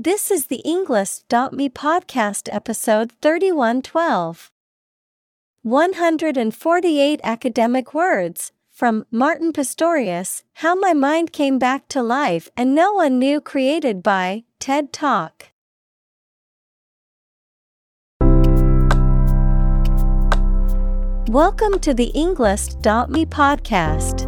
This is the Englist.me podcast episode 3112. 148 academic words from Martin Pistorius How My Mind Came Back to Life and No One Knew created by TED Talk. Welcome to the Englist.me podcast.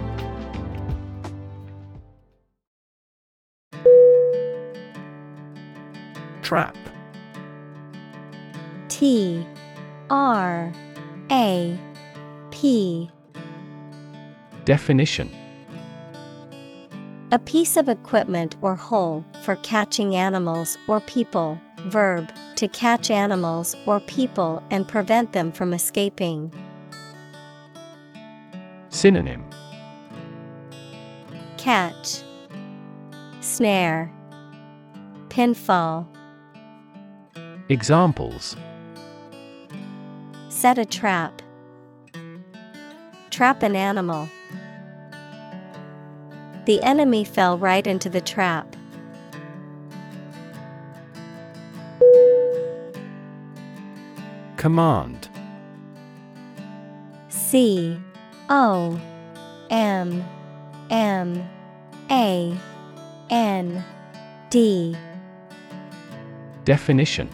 Trap. T R A P Definition A piece of equipment or hole for catching animals or people. Verb to catch animals or people and prevent them from escaping. Synonym Catch, Snare, Pinfall. Examples Set a trap. Trap an animal. The enemy fell right into the trap. Command. C O M M A N D Definition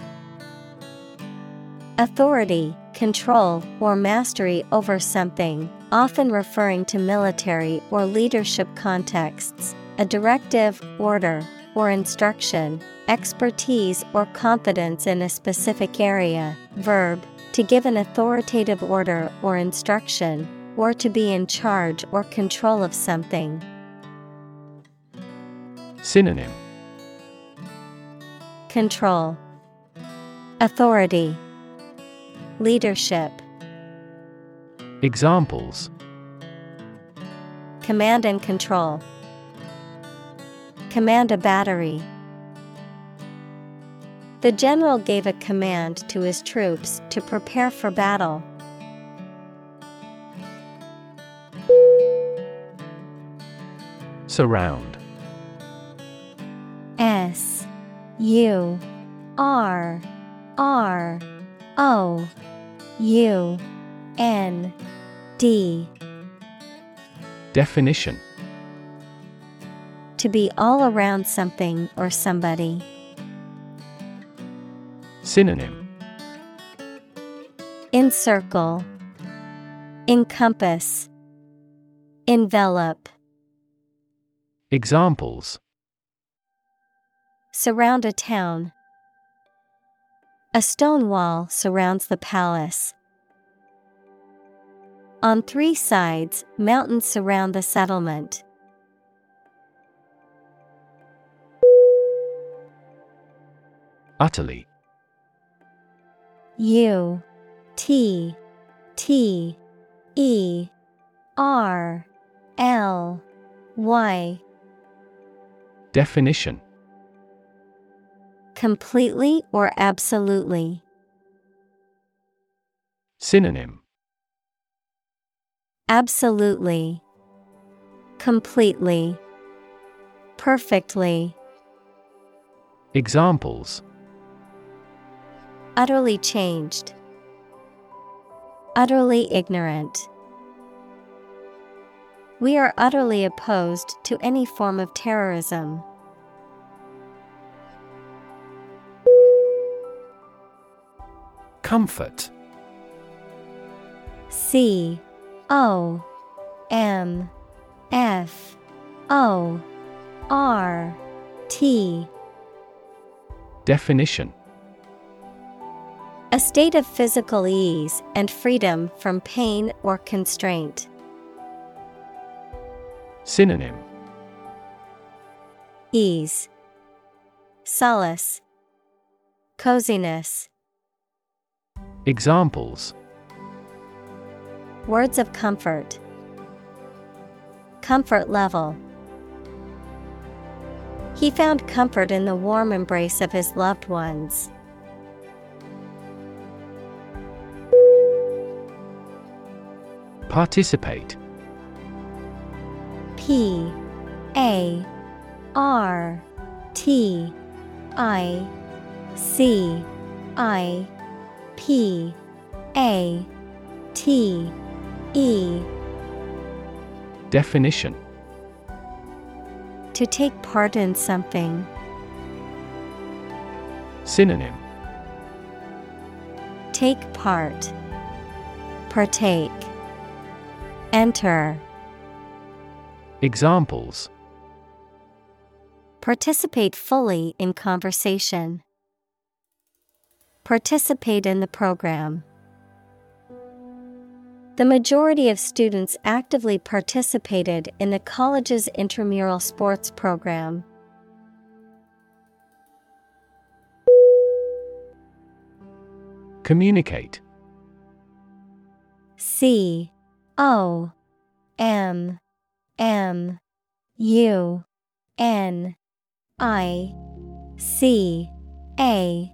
Authority, control, or mastery over something, often referring to military or leadership contexts, a directive, order, or instruction, expertise or competence in a specific area. Verb, to give an authoritative order or instruction, or to be in charge or control of something. Synonym Control, Authority, Leadership. Examples Command and control. Command a battery. The general gave a command to his troops to prepare for battle. Surround. S U R R O U N D Definition To be all around something or somebody. Synonym Encircle, Encompass, Envelop. Examples Surround a town. A stone wall surrounds the palace. On three sides, mountains surround the settlement. Utterly. U T T E R L Y. Definition Completely or absolutely. Synonym Absolutely. Completely. Perfectly. Examples Utterly changed. Utterly ignorant. We are utterly opposed to any form of terrorism. Comfort. C O M F O R T. Definition. A state of physical ease and freedom from pain or constraint. Synonym. Ease, Solace, Coziness. Examples Words of comfort. Comfort level. He found comfort in the warm embrace of his loved ones. Participate P A R T I C I P A T E Definition To take part in something. Synonym Take part. Partake. Enter. Examples Participate fully in conversation. Participate in the program. The majority of students actively participated in the college's intramural sports program. Communicate C O M M U N I C A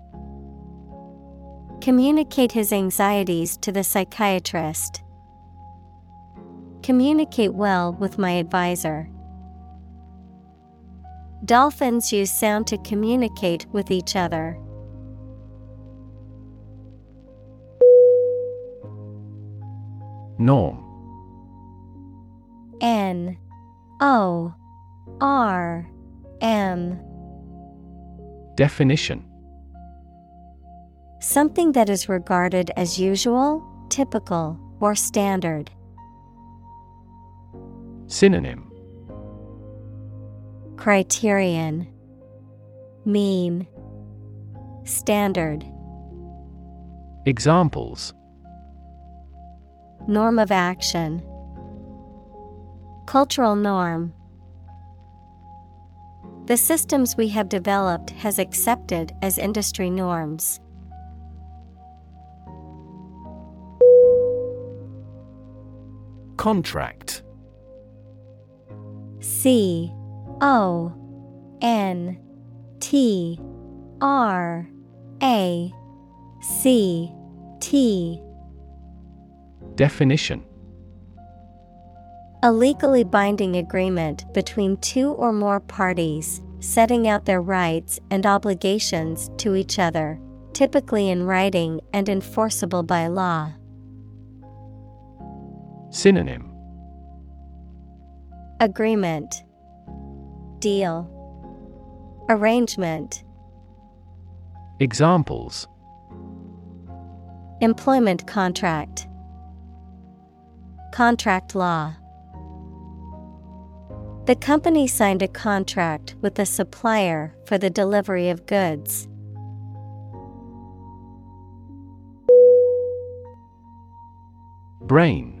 Communicate his anxieties to the psychiatrist. Communicate well with my advisor. Dolphins use sound to communicate with each other. Norm N O R M Definition Something that is regarded as usual, typical, or standard. Synonym. Criterion. Mean. Standard. Examples. Norm of action. Cultural norm. The systems we have developed has accepted as industry norms. Contract. C O N T R A C T. Definition. A legally binding agreement between two or more parties, setting out their rights and obligations to each other, typically in writing and enforceable by law. Synonym. Agreement. Deal. Arrangement. Examples. Employment contract. Contract law. The company signed a contract with a supplier for the delivery of goods. Brain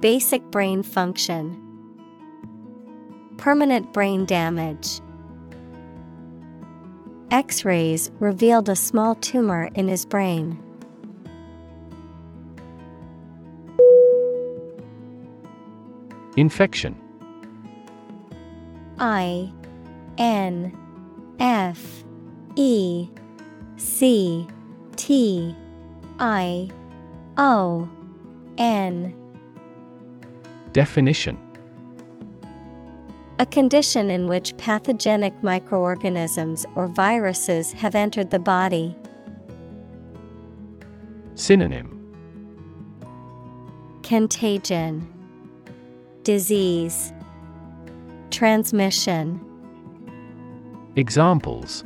basic brain function, permanent brain damage. X rays revealed a small tumor in his brain. Infection I N F E C T I O N Definition A condition in which pathogenic microorganisms or viruses have entered the body. Synonym Contagion Disease Transmission Examples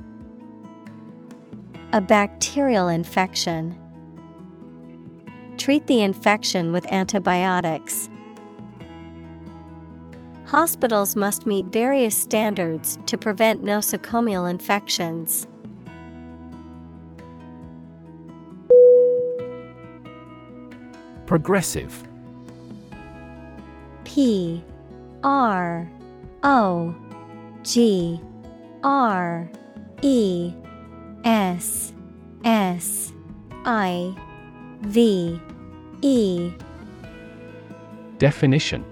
A bacterial infection. Treat the infection with antibiotics. Hospitals must meet various standards to prevent nosocomial infections. Progressive. P R O G R E S S I V E. Definition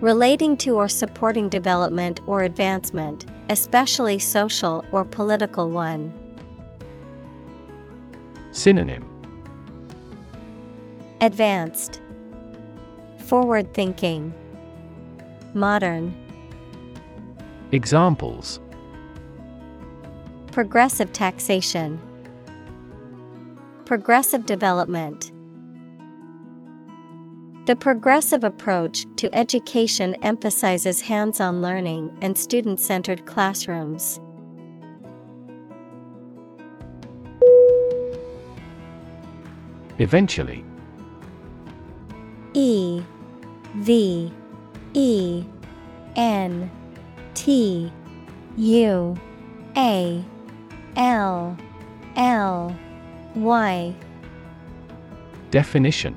Relating to or supporting development or advancement, especially social or political one. Synonym. Advanced. Forward thinking. Modern. Examples. Progressive taxation. Progressive development The progressive approach to education emphasizes hands on learning and student centered classrooms. Eventually. E V E N T U A L L Y. Definition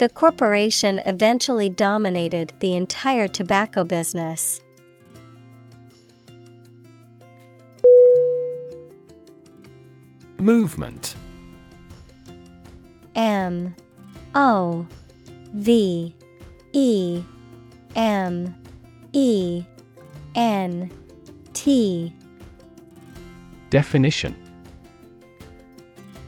The corporation eventually dominated the entire tobacco business. Movement. M. O. V. E. M. E. N. T. Definition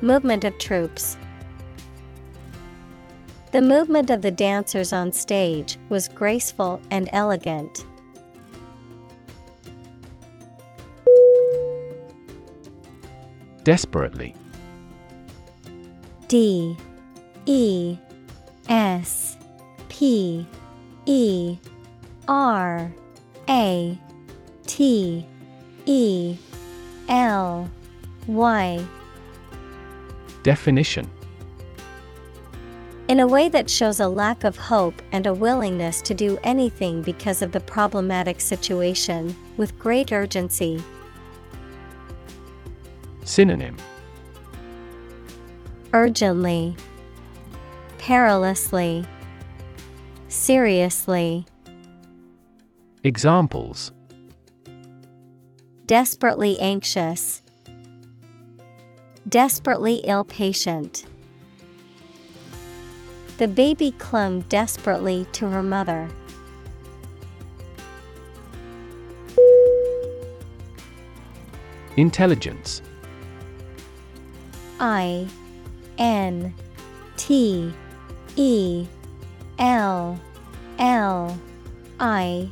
Movement of troops. The movement of the dancers on stage was graceful and elegant. Desperately D E S P E R A T E L Y Definition In a way that shows a lack of hope and a willingness to do anything because of the problematic situation, with great urgency. Synonym Urgently, perilously, seriously. Examples Desperately anxious. Desperately ill patient. The baby clung desperately to her mother. Intelligence I N T E L L I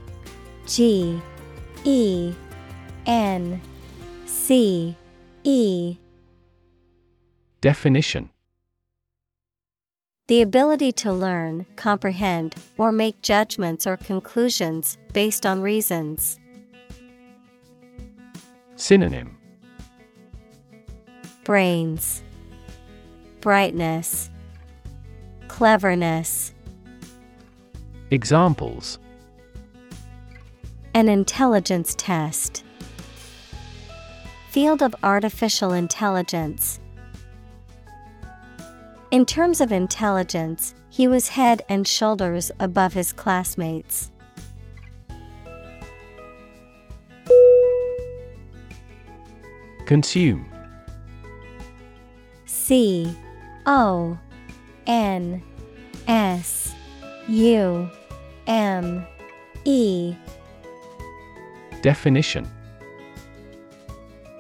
G E N C E Definition The ability to learn, comprehend, or make judgments or conclusions based on reasons. Synonym Brains, Brightness, Cleverness. Examples An intelligence test. Field of artificial intelligence. In terms of intelligence, he was head and shoulders above his classmates. Consume. C O N S U M E. Definition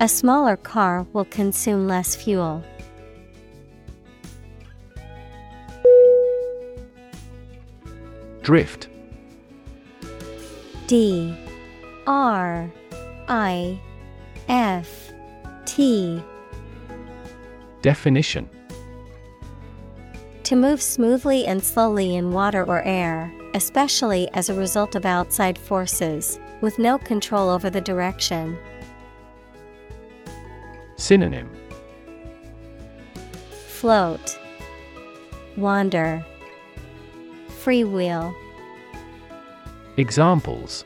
A smaller car will consume less fuel. Drift. D. R. I. F. T. Definition. To move smoothly and slowly in water or air, especially as a result of outside forces, with no control over the direction. Synonym Float, Wander, Freewheel, Examples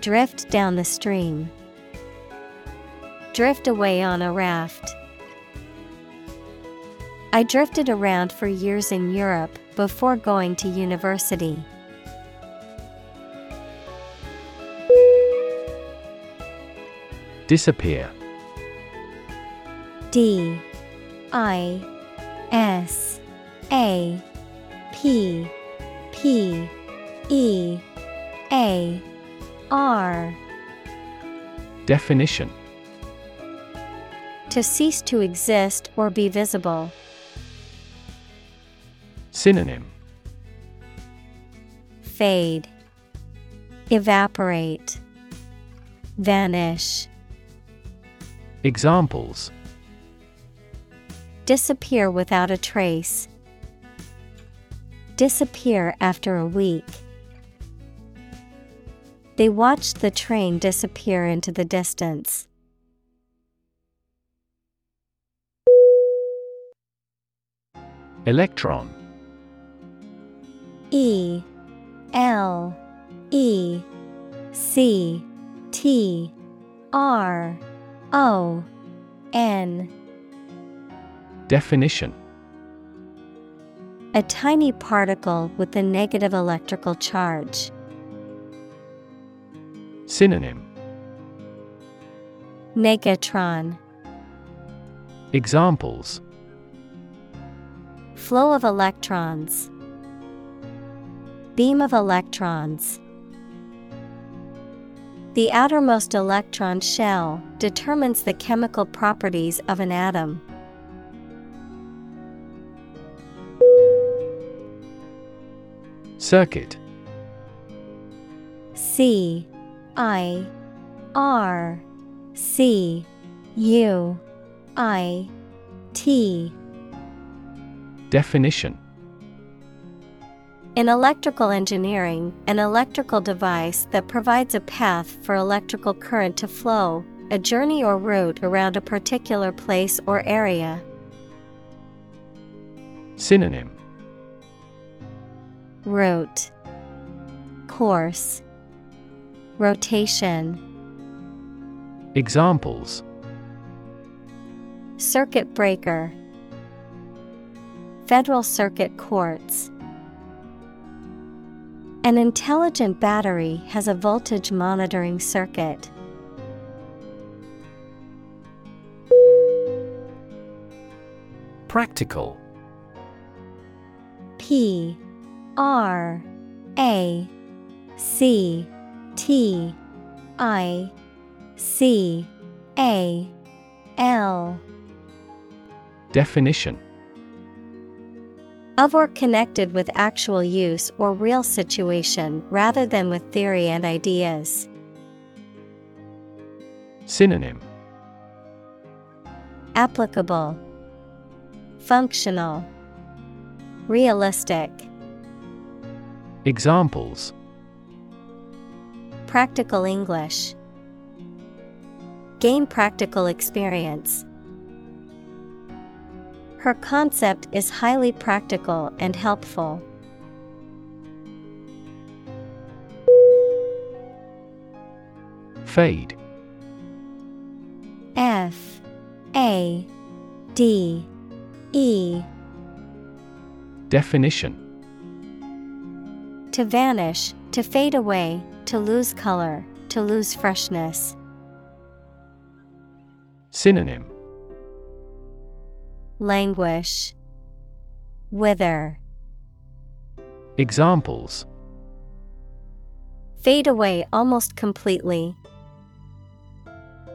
Drift down the stream. Drift away on a raft. I drifted around for years in Europe before going to university. Disappear D I S A P P E A R. Definition. To cease to exist or be visible. Synonym. Fade, Evaporate, Vanish. Examples Disappear without a trace. Disappear after a week. They watched the train disappear into the distance. Electron E L E C T R O N Definition A tiny particle with a negative electrical charge. Synonym Negatron Examples Flow of electrons. Beam of electrons. The outermost electron shell determines the chemical properties of an atom. Circuit. C I R C U I T. Definition. In electrical engineering, an electrical device that provides a path for electrical current to flow, a journey or route around a particular place or area. Synonym Route Course. Rotation. Examples. Circuit breaker. Federal Circuit Courts. An intelligent battery has a voltage monitoring circuit. Practical. P R A C T I C A L. Definition. Of or connected with actual use or real situation rather than with theory and ideas. Synonym. Applicable. Functional. Realistic Examples. Practical English. Gain practical experience. Her concept is highly practical and helpful. Fade. F. A. D. E. Definition To vanish, to fade away, to lose color, to lose freshness. Synonym Languish, Wither, Examples Fade away almost completely.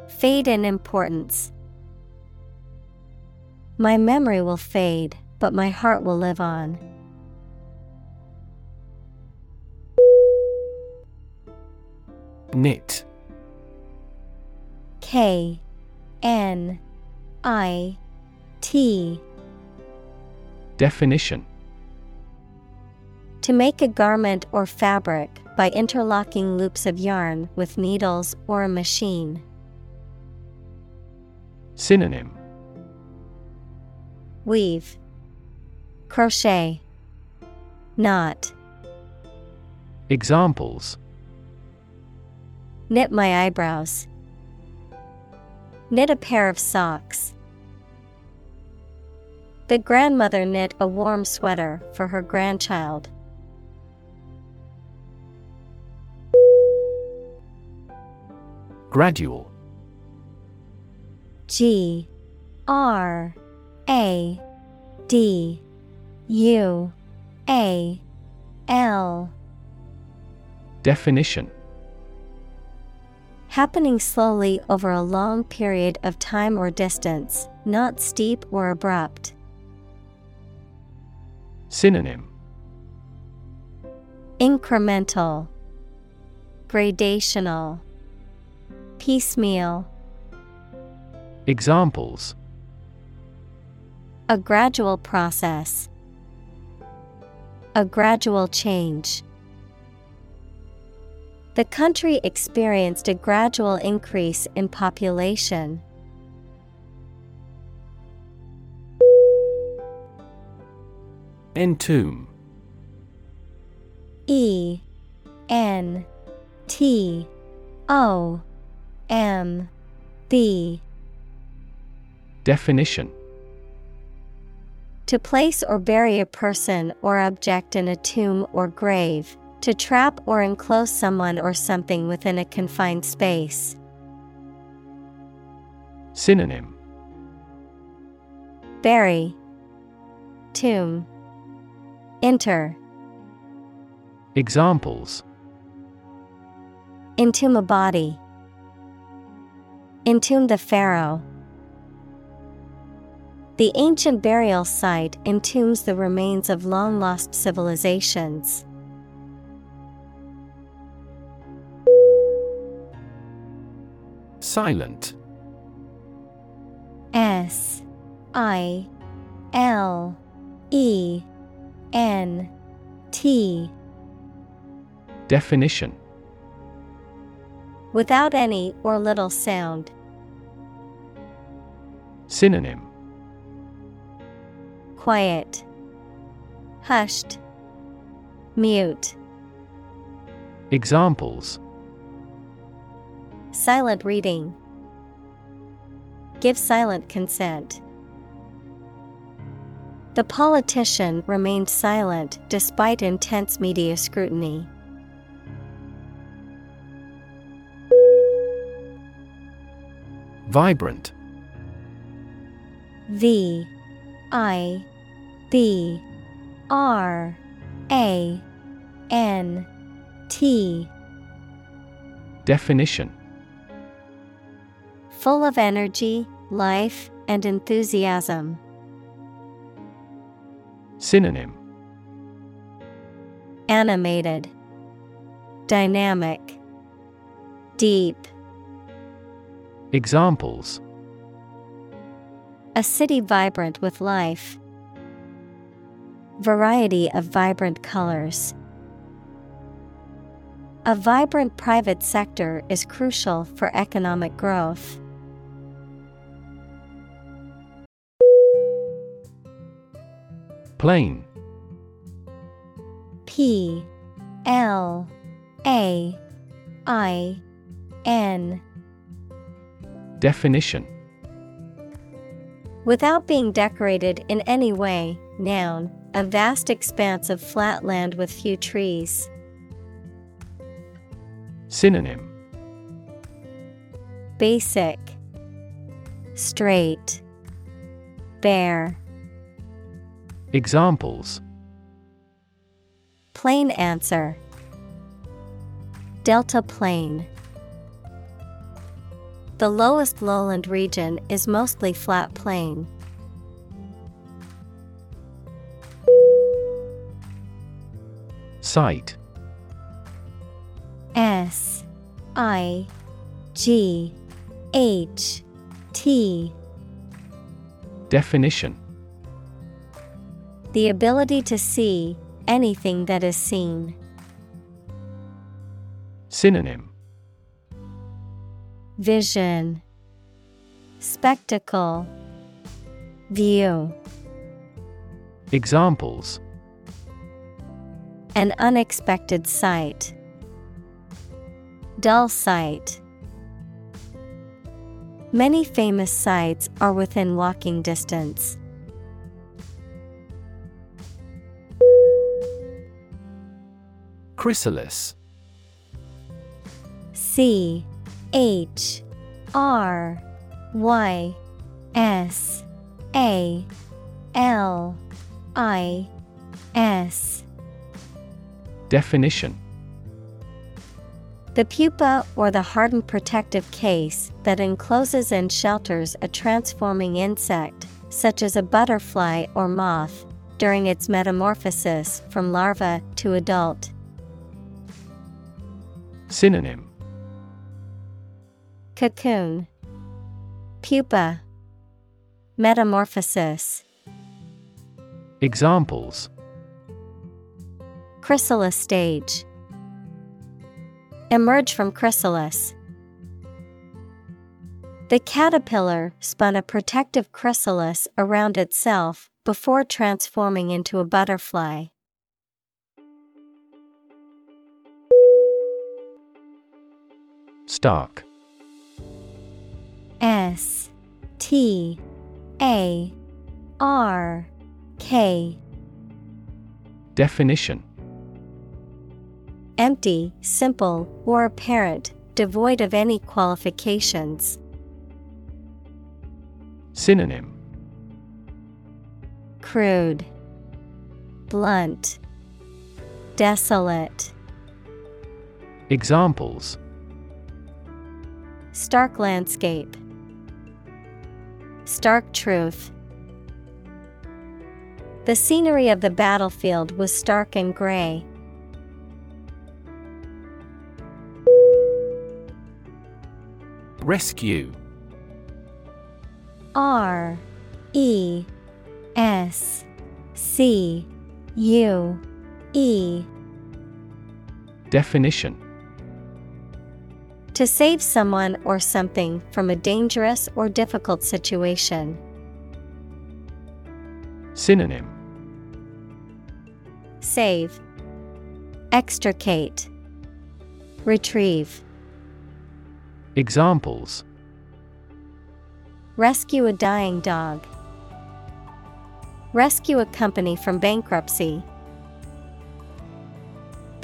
Fade in importance. My memory will fade, but my heart will live on. Knit K N I T. Definition. To make a garment or fabric by interlocking loops of yarn with needles or a machine. Synonym. Weave, Crochet, Knot, Examples Knit my eyebrows. Knit a pair of socks. The grandmother knit a warm sweater for her grandchild. Gradual G R A D U A L Definition Happening slowly over a long period of time or distance, not steep or abrupt. Synonym Incremental, Gradational, Piecemeal. Examples A gradual process. A gradual change. The country experienced a gradual increase in population. Entomb. E N T O M B. Definition. To place or bury a person or object in a tomb or grave, to trap or enclose someone or something within a confined space. Synonym Bury, Tomb, Enter, Examples Entomb a body, Entomb the Pharaoh. The ancient burial site entombs the remains of long lost civilizations. Silent S I L E N T Definition Without any or little sound. Synonym Quiet. Hushed. Mute. Examples Silent reading. Give silent consent. The politician remained silent despite intense media scrutiny. Vibrant V I B R A N T Definition Full of energy, life, and enthusiasm. Synonym Animated, Dynamic, Deep. Examples A city vibrant with life. Variety of vibrant colors. A vibrant private sector is crucial for economic growth. Plain P L A I N Definition Without being decorated in any way, noun, a vast expanse of flat land with few trees. Synonym Basic, Straight, Bare. Examples. Plain answer. Delta Plain. The lowest lowland region is mostly flat plain. Sight S I G H T. Definition The ability to see anything that is seen. Synonym Vision Spectacle View Examples An unexpected sight. Dull sight. Many famous sights are within walking distance. Chrysalis. C H R Y S A L I S. Definition. The pupa or the hardened protective case that encloses and shelters a transforming insect, such as a butterfly or moth, during its metamorphosis from larva to adult. Synonym Cocoon, Pupa, Metamorphosis, Examples Chrysalis stage. Emerge from chrysalis. The caterpillar spun a protective chrysalis around itself before transforming into a butterfly. Stark S T A R K. Definition. Empty, simple, or apparent, devoid of any qualifications. Synonym. Crude, Blunt, Desolate. Examples Stark landscape. Stark truth. The scenery of the battlefield was stark and gray. Rescue R E S C U E Definition To save someone or something from a dangerous or difficult situation. Synonym. Save, Extricate, Retrieve, Examples. Rescue a dying dog, Rescue a company from bankruptcy.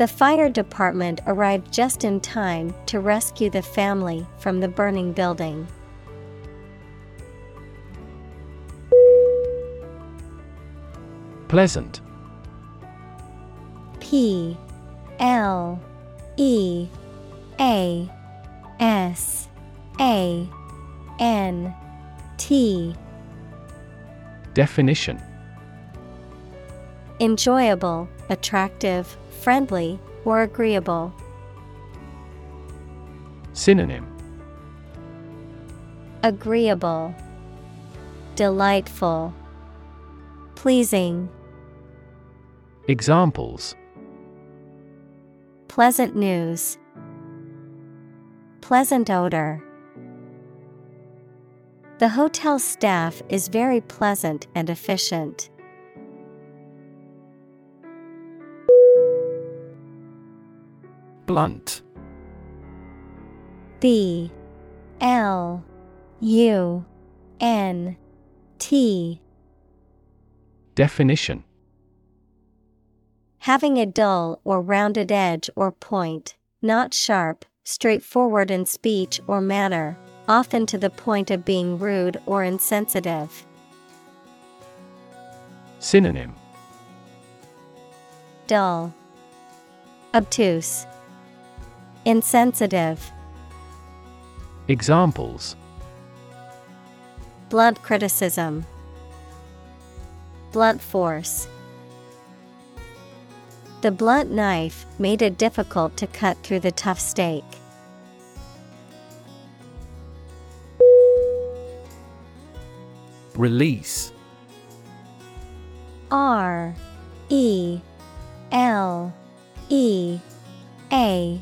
The fire department arrived just in time to rescue the family from the burning building. Pleasant. P L E A S A N T. Definition. Enjoyable, attractive, friendly, or agreeable. Synonym Agreeable, Delightful, Pleasing. Examples Pleasant news, Pleasant odor. The hotel staff is very pleasant and efficient. Blunt. B L. U. N. T. Definition. Having a dull or rounded edge or point, not sharp, straightforward in speech or manner, often to the point of being rude or insensitive. Synonym. Dull, Obtuse, Insensitive. Examples Blunt criticism, Blunt force. The blunt knife made it difficult to cut through the tough steak. Release R E L E A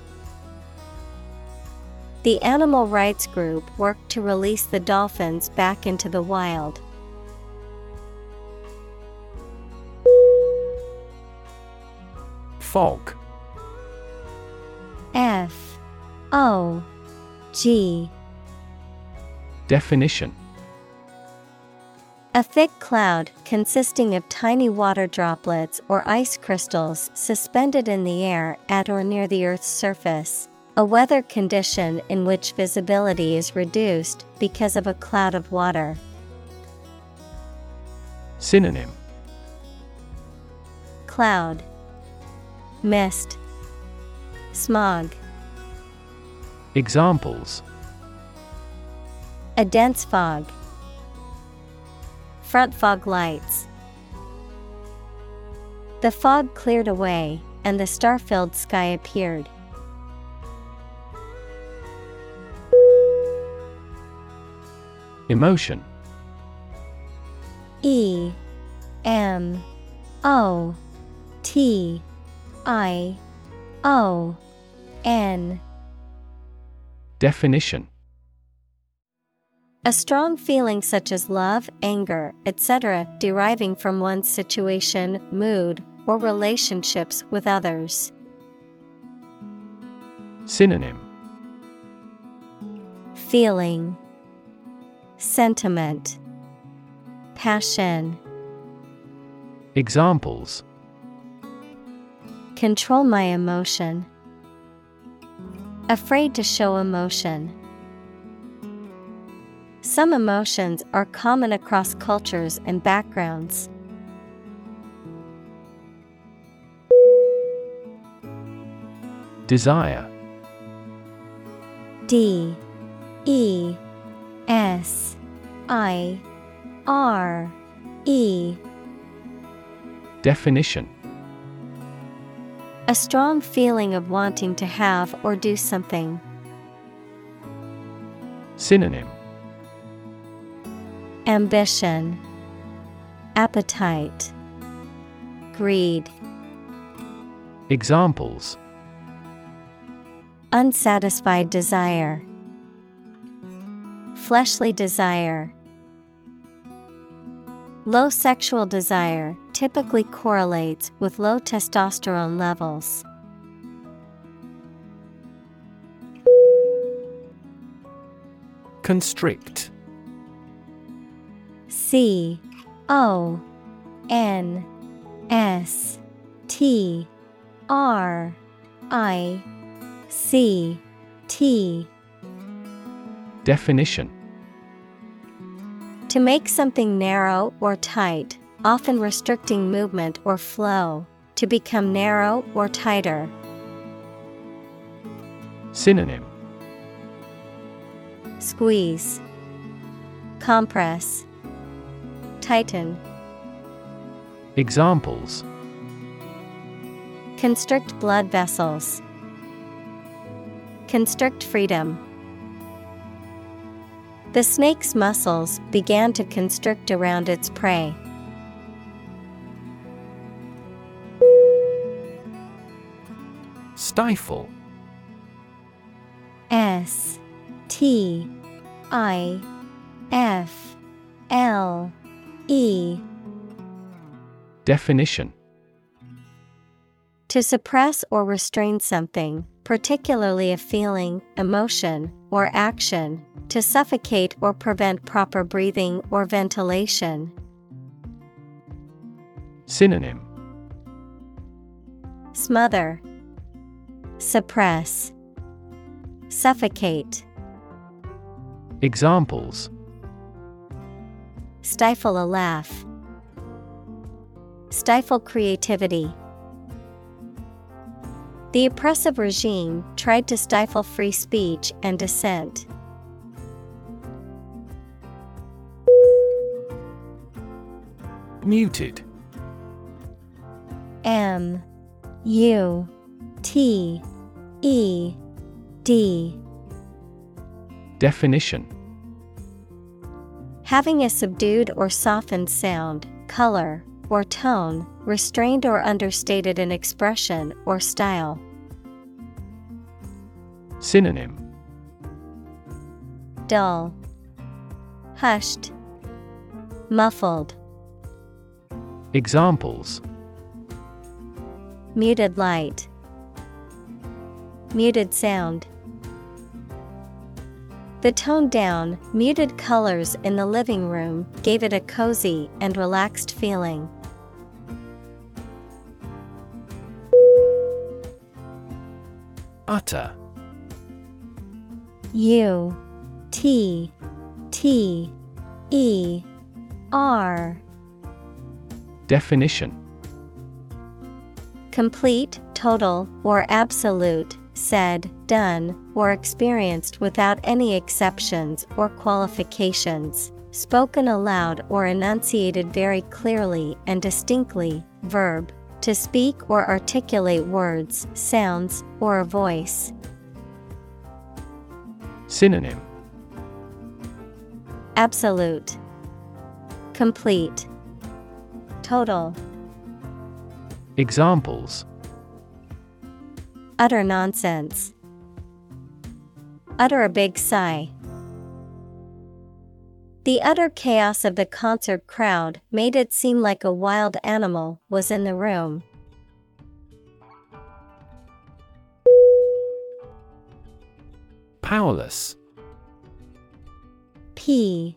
The animal rights group worked to release the dolphins back into the wild. Fog. F. O. G. Definition. A thick cloud consisting of tiny water droplets or ice crystals suspended in the air at or near the Earth's surface. A weather condition in which visibility is reduced because of a cloud of water. Synonym Cloud, Mist, Smog. Examples A dense fog. Front fog lights. The fog cleared away, and the star filled sky appeared. Emotion E M O T I O N Definition A strong feeling such as love, anger, etc., deriving from one's situation, mood, or relationships with others. Synonym Feeling, Sentiment, Passion. Examples Control my emotion. Afraid to show emotion. Some emotions are common across cultures and backgrounds. Desire D E S I R E. Definition. A strong feeling of wanting to have or do something. Synonym. Ambition, Appetite, Greed. Examples. Unsatisfied desire, Fleshly desire. Low sexual desire typically correlates with low testosterone levels. Constrict C O N S T R I C T Definition To make something narrow or tight, often restricting movement or flow, to become narrow or tighter. Synonym Squeeze, Compress, Tighten. Examples Constrict blood vessels. Constrict freedom. The snake's muscles began to constrict around its prey. Stifle. S T I F L E. Definition. To suppress or restrain something, particularly a feeling, emotion, or action, to suffocate or prevent proper breathing or ventilation. Synonym Smother, Suppress, Suffocate. Examples Stifle a laugh. Stifle creativity. The oppressive regime tried to stifle free speech and dissent. Muted. M U T E D. Definition. Having a subdued or softened sound, color, or tone, restrained or understated in expression or style. Synonym Dull, Hushed, Muffled, Examples Muted light, Muted sound. The toned down, muted colors in the living room gave it a cozy and relaxed feeling. Utter. U T T E R. Definition. Complete, total, or absolute, said, done, or experienced without any exceptions or qualifications, spoken aloud or enunciated very clearly and distinctly, verb, to speak or articulate words, sounds, or a voice. Synonym Absolute, Complete, Total. Examples Utter nonsense. Utter a big sigh. The utter chaos of the concert crowd made it seem like a wild animal was in the room. Powerless. P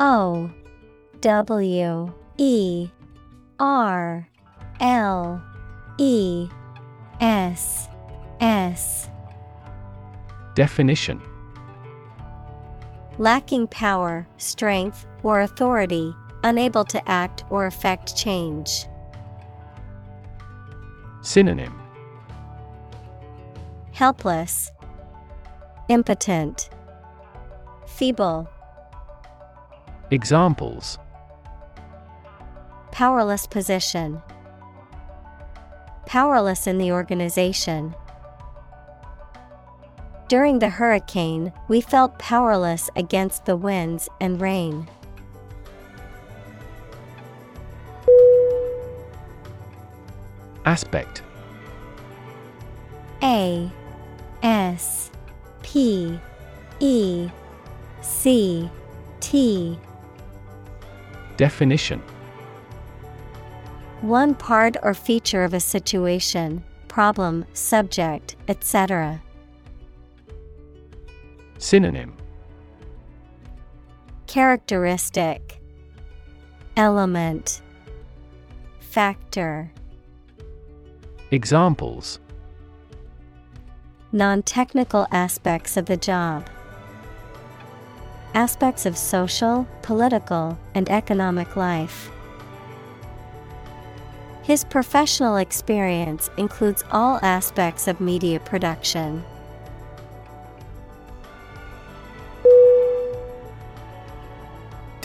O W E R L E S S. Definition Lacking power, strength, or authority, unable to act or effect change. Synonym Helpless, Impotent, Feeble, Examples Powerless position. powerless in the organization. During the hurricane, we felt powerless against the winds and rain. Aspect A S P E C T Definition One part or feature of a situation, problem, subject, etc. Synonym Characteristic Element Factor Examples Non technical aspects of the job. Aspects of social, political, and economic life. His professional experience includes all aspects of media production.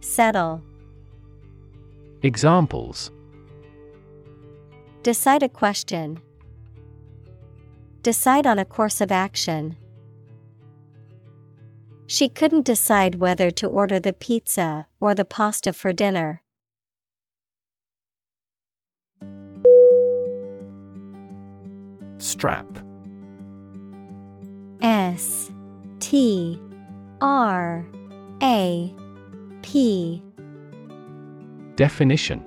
Settle. Examples Decide a question. Decide on a course of action. She couldn't decide whether to order the pizza or the pasta for dinner. Strap S T R A P. Definition.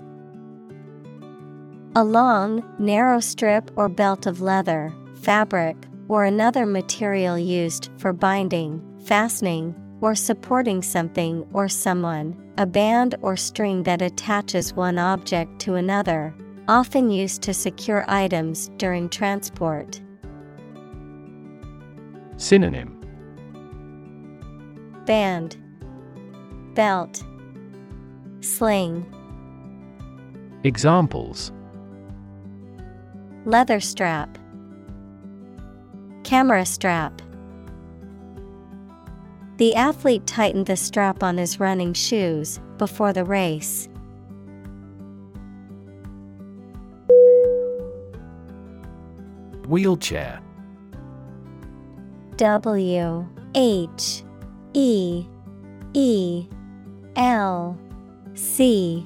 A long, narrow strip or belt of leather, fabric, or another material used for binding, fastening, or supporting something or someone, a band or string that attaches one object to another, often used to secure items during transport. Synonym. Band, Belt, Sling, Examples. Leather strap, Camera strap. The athlete tightened the strap on his running shoes before the race. Wheelchair. W H E E L C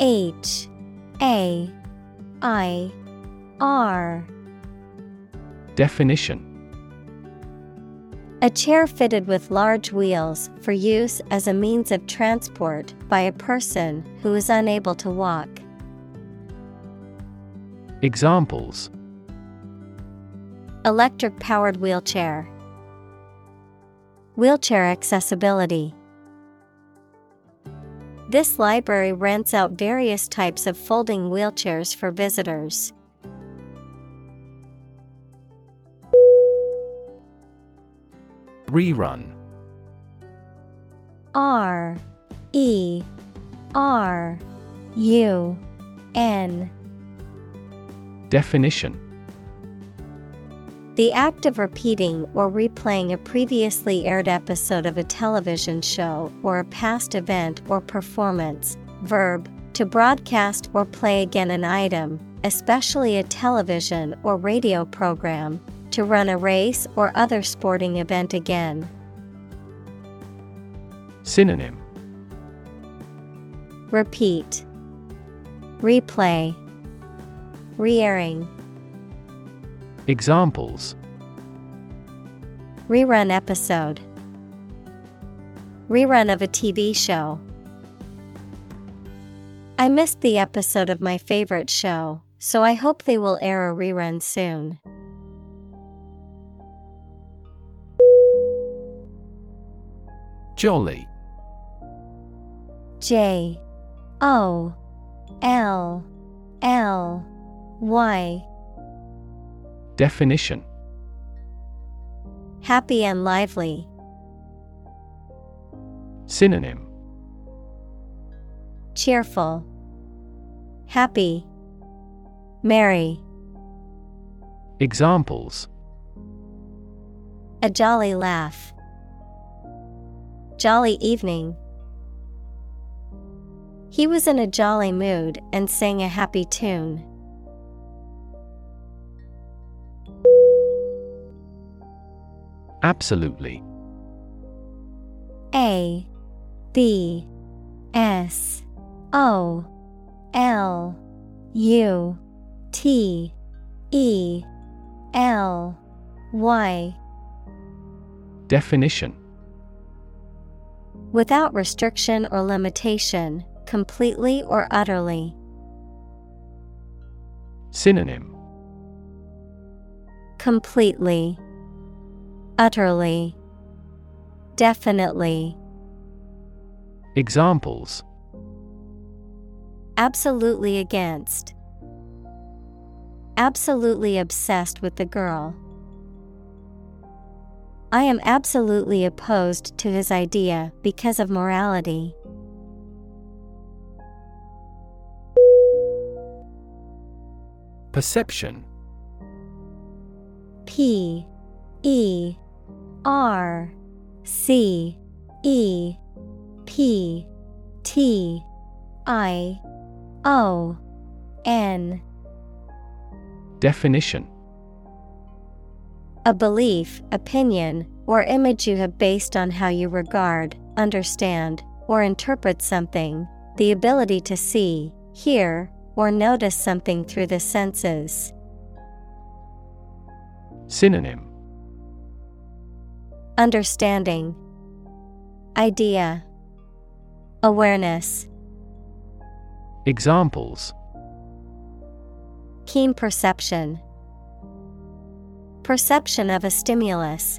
H A I R Definition A chair fitted with large wheels for use as a means of transport by a person who is unable to walk. Examples Electric powered wheelchair. Wheelchair accessibility. This library rents out various types of folding wheelchairs for visitors. Rerun. R E R U N. Definition The act of repeating or replaying a previously aired episode of a television show or a past event or performance. Verb, to broadcast or play again an item, especially a television or radio program, to run a race or other sporting event again. Synonym Repeat, Replay, Re airing. Examples Rerun episode. Rerun of a TV show. I missed the episode of my favorite show, so I hope they will air a rerun soon. Jolly J O L L Y Definition Happy and lively. Synonym Cheerful. Happy. Merry. Examples A jolly laugh. Jolly evening. He was in a jolly mood and sang a happy tune. Absolutely. A B S O L U T E L Y Definition Without restriction or limitation, completely or utterly. Synonym Completely. Utterly. Definitely. Examples Absolutely against. Absolutely obsessed with the girl. I am absolutely opposed to his idea because of morality. Perception P E R C E P T I O N. Definition. A belief, opinion, or image you have based on how you regard, understand, or interpret something, the ability to see, hear, or notice something through the senses. Synonym Understanding, Idea, Awareness, Examples. Keen perception, Perception of a stimulus.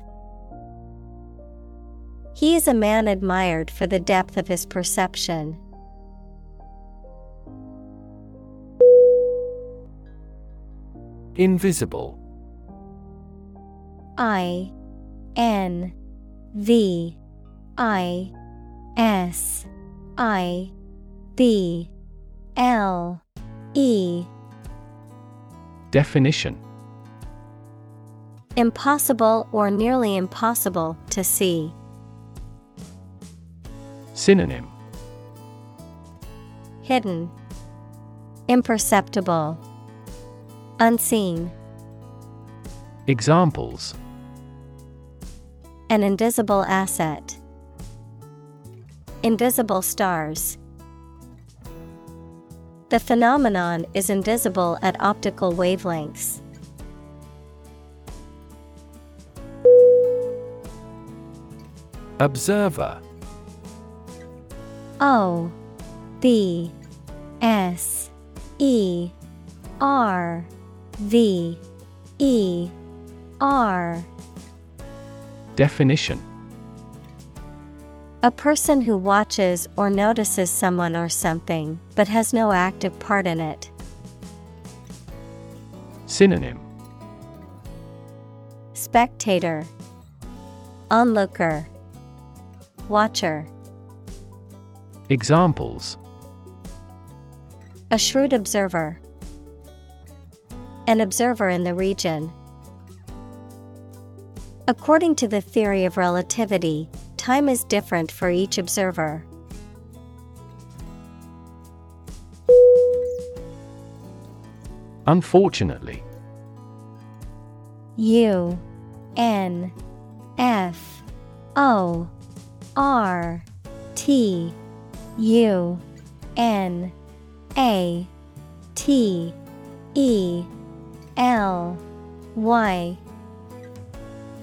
He is a man admired for the depth of his perception. Invisible. I N V I S I B L E. Definition. Impossible or nearly impossible to see. Synonym. Hidden, Imperceptible, Unseen. Examples An invisible asset. Invisible stars. The phenomenon is invisible at optical wavelengths. Observer O B S E R V E R Definition A person who watches or notices someone or something, but has no active part in it. Synonym Spectator, Onlooker, Watcher. Examples A shrewd observer. An observer in the region. According to the theory of relativity, time is different for each observer. Unfortunately U N F O R T U N A T E L Y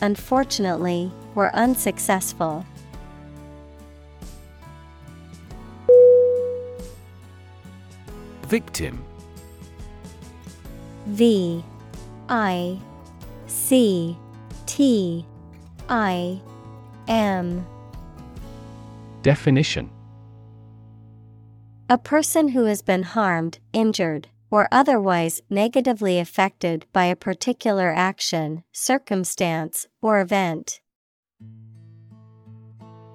unfortunately, were unsuccessful. Victim. V I C T I M. Definition. A person who has been harmed, injured, or otherwise negatively affected by a particular action, circumstance, or event.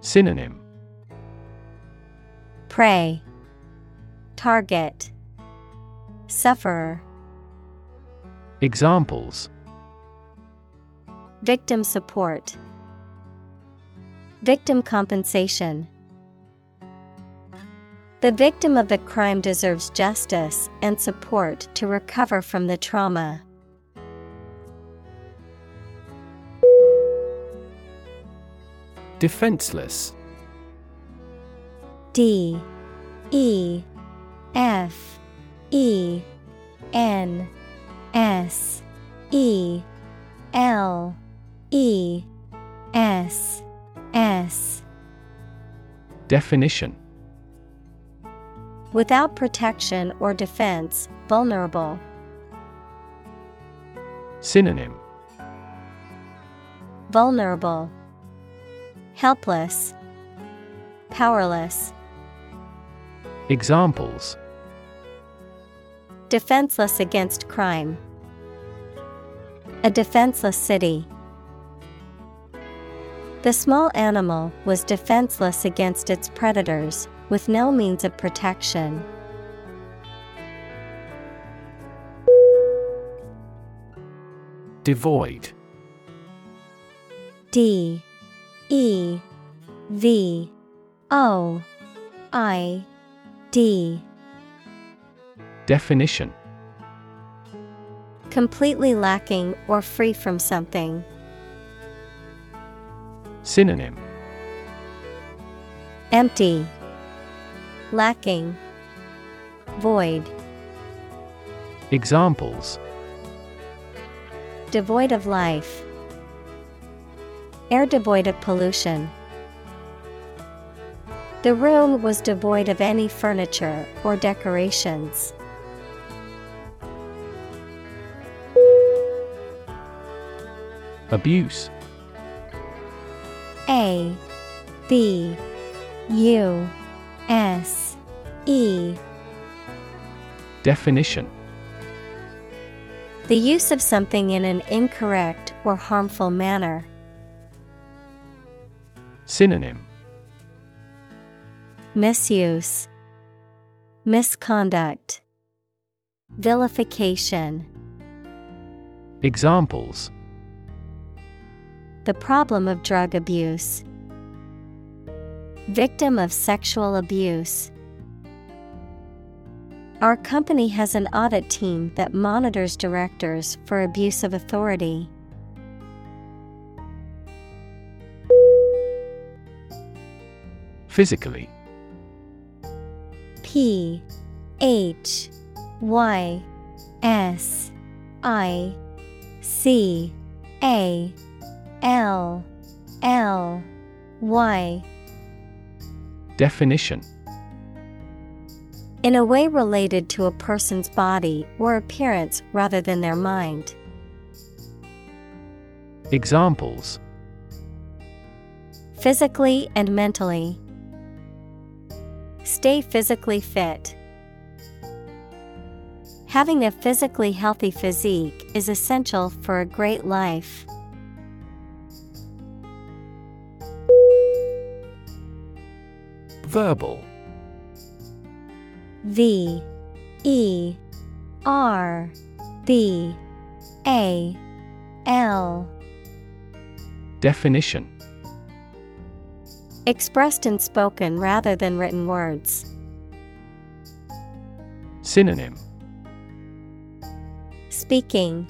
Synonym. Prey. Target. Sufferer. Examples. Victim support. Victim compensation The victim of the crime deserves justice and support to recover from the trauma. Defenseless. D E F E N S E L E S S. Definition Without protection or defense, vulnerable. Synonym Vulnerable, Helpless, Powerless. Examples Defenseless against crime. A defenseless city. The small animal was defenseless against its predators, with no means of protection. Devoid. D E V O I D. Definition. Completely lacking or free from something. Synonym. Empty, Lacking, Void, Examples. Devoid of life. Air devoid of pollution. The room was devoid of any furniture or decorations. Abuse. A. B. U S E Definition The use of something in an incorrect or harmful manner. Synonym Misuse, Misconduct, Vilification. Examples The problem of drug abuse. Victim of sexual abuse. Our company has an audit team that monitors directors for abuse of authority. Physically P H Y S I C A L L Y Definition In a way related to a person's body or appearance rather than their mind. Examples Physically and mentally. Stay physically fit. Having a physically healthy physique is essential for a great life. Verbal. V E R B A L. Definition. Expressed in spoken rather than written words. Synonym. Speaking,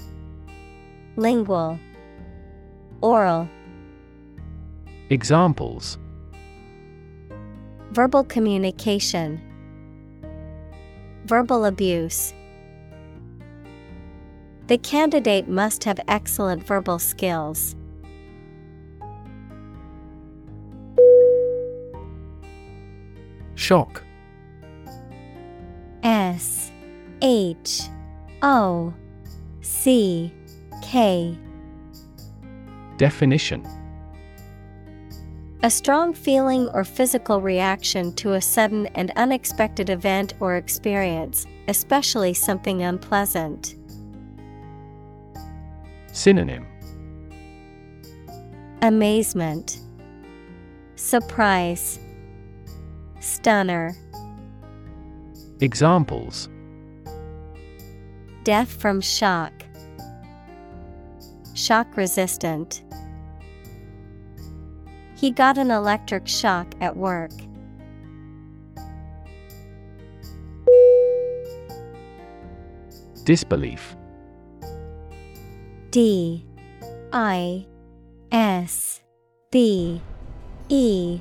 Lingual, Oral, Examples Verbal communication, Verbal abuse. The candidate must have excellent verbal skills. Shock. S H O C K. Definition A strong feeling or physical reaction to a sudden and unexpected event or experience, especially something unpleasant. Synonym Amazement, Surprise, Stunner. Examples Death from shock. Shock resistant. He got an electric shock at work. Disbelief. D. I. S. B. E.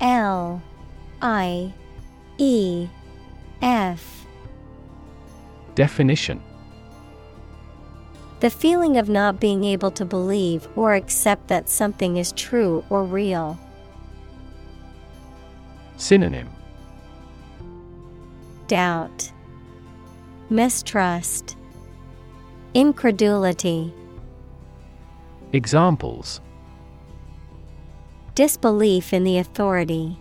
L. I. E. F. Definition The feeling of not being able to believe or accept that something is true or real. Synonym Doubt, Mistrust, Incredulity, Examples Disbelief in the authority.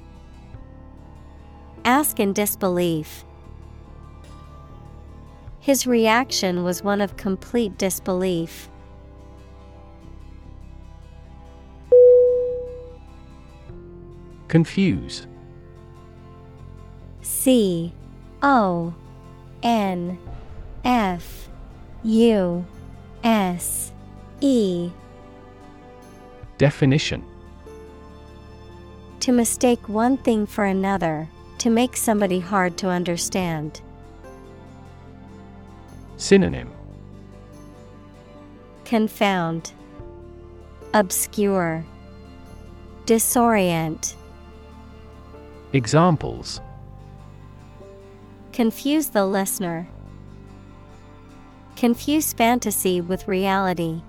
Ask in disbelief. His reaction was one of complete disbelief. Confuse C O N F U S E Definition To mistake one thing for another, to make somebody hard to understand. Synonym Confound, Obscure, Disorient. Examples Confuse the listener. Confuse fantasy with reality.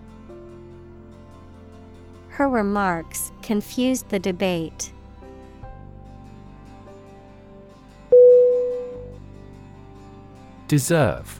Her remarks confused the debate. Deserve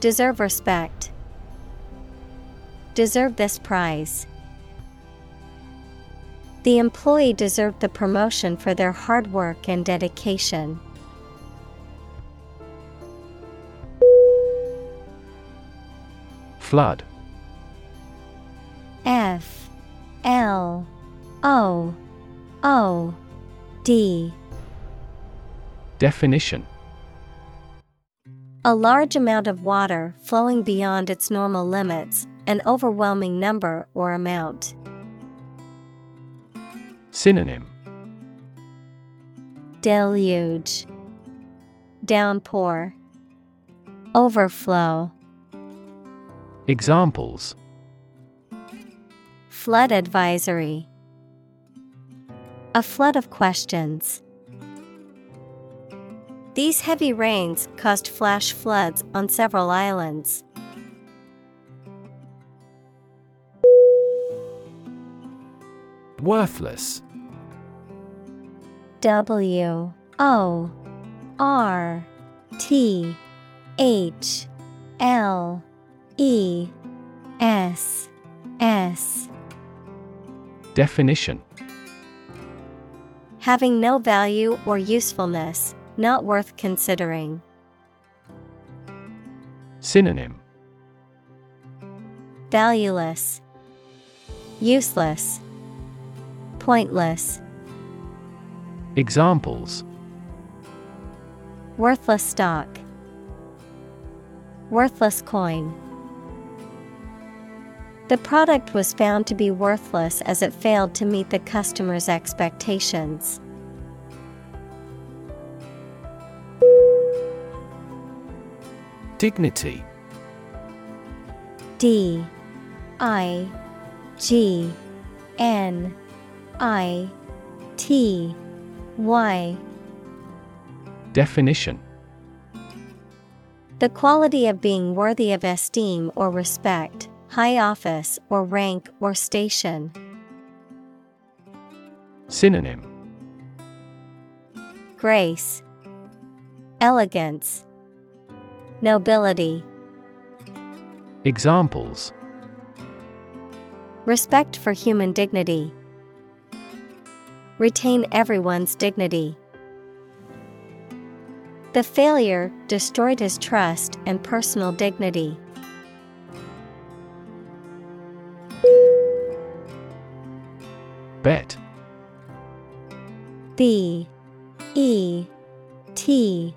Deserve respect. Deserve this prize. The employee deserved the promotion for their hard work and dedication. Flood. F. L. O. O. D. Definition A large amount of water flowing beyond its normal limits, an overwhelming number or amount. Synonym. Deluge, Downpour, Overflow, Examples. Flood advisory, A flood of questions. These heavy rains caused flash floods on several islands. Worthless. W O R T H L E S S. Definition. Having no value or usefulness, not worth considering. Synonym Valueless, Useless, Pointless, Examples Worthless stock, Worthless coin. The product was found to be worthless as it failed to meet the customer's expectations. Dignity. D I G N I T Y. Definition. The quality of being worthy of esteem or respect, high office or rank or station. Synonym. Grace, Elegance, Nobility. Examples Respect for human dignity. Retain everyone's dignity. The failure destroyed his trust and personal dignity. Bet B E T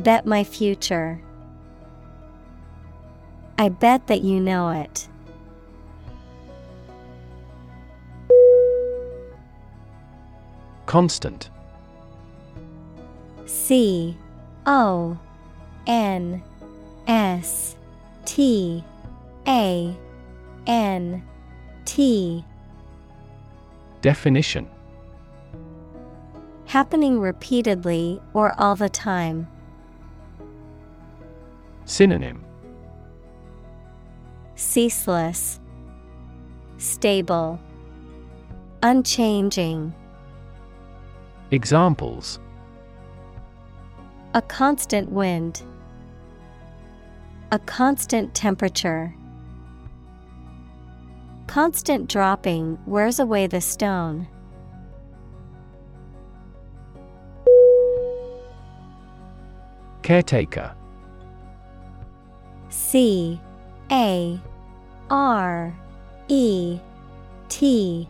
Bet my future. I bet that you know it. Constant C O N S T A N T Definition Happening repeatedly or all the time. Synonym Ceaseless, Stable, Unchanging. Examples A constant wind. A constant temperature. Constant dropping wears away the stone. Caretaker C A R E T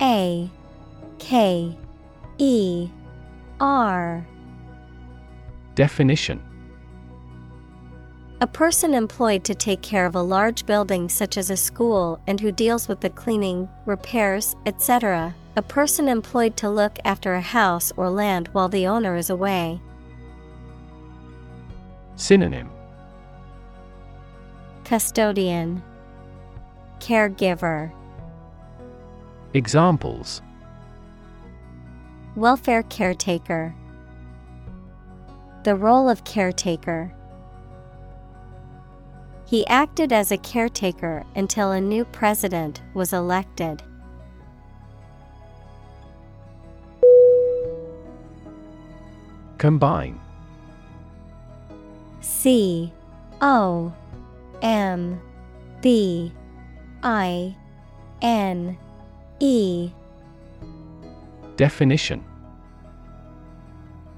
A K E R Definition A person employed to take care of a large building such as a school and who deals with the cleaning, repairs, etc. A person employed to look after a house or land while the owner is away. Synonym Custodian, Caregiver, Examples Welfare caretaker. The role of caretaker. He acted as a caretaker until a new president was elected. Combine C O M B I N E. Definition.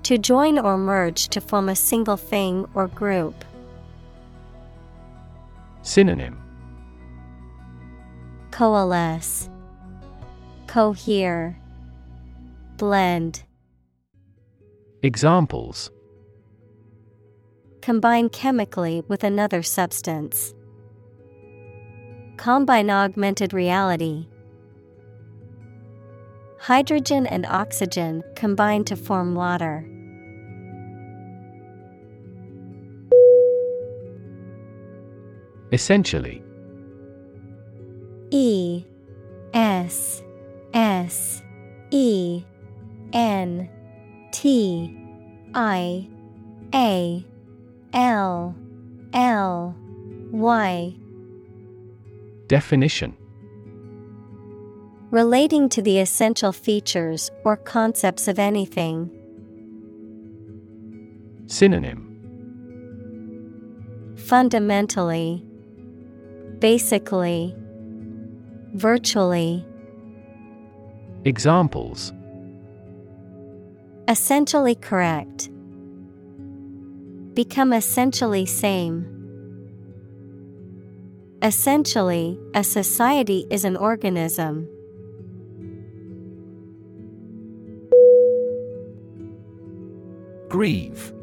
To join or merge to form a single thing or group. Synonym. Coalesce, Cohere, Blend. Examples Combine chemically with another substance. Combine augmented reality. Hydrogen and oxygen combine to form water. Essentially E S S E N T I A L L Y Definition Relating to the essential features or concepts of anything. Synonym Fundamentally, Basically, Virtually. Examples Essentially correct. Become essentially same. Essentially, a society is an organism. Grieve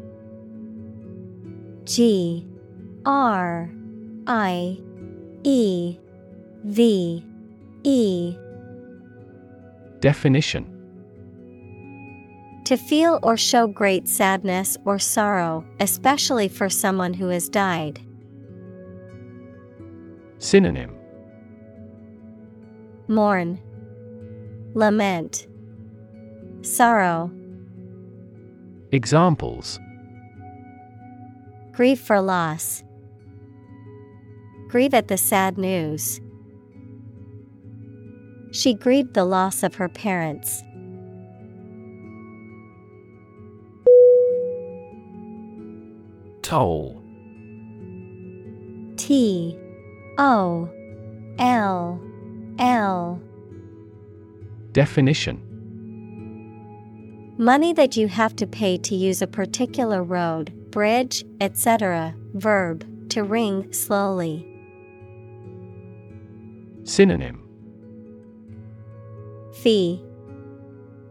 G R I E V E Definition To feel or show great sadness or sorrow, especially for someone who has died. Synonym Mourn, Lament, Sorrow. Examples Grieve for loss. Grieve at the sad news. She grieved the loss of her parents. Toll T O L L Definition. Money that you have to pay to use a particular road, bridge, etc. Verb to ring slowly. Synonym. Fee.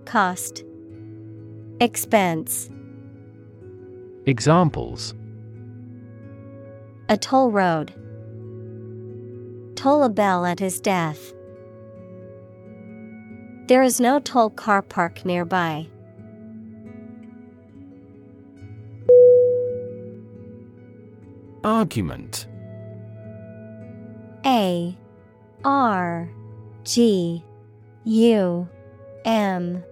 Cost. Expense. Examples A toll road. Toll a bell at his death. There is no toll car park nearby. Argument A R G U M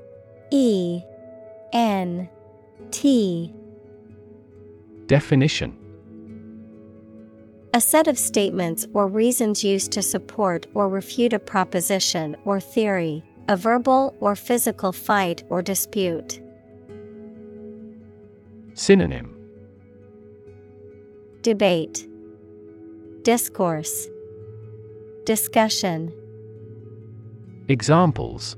E N T Definition A set of statements or reasons used to support or refute a proposition or theory, a verbal or physical fight or dispute. Synonym Debate Discourse Discussion Examples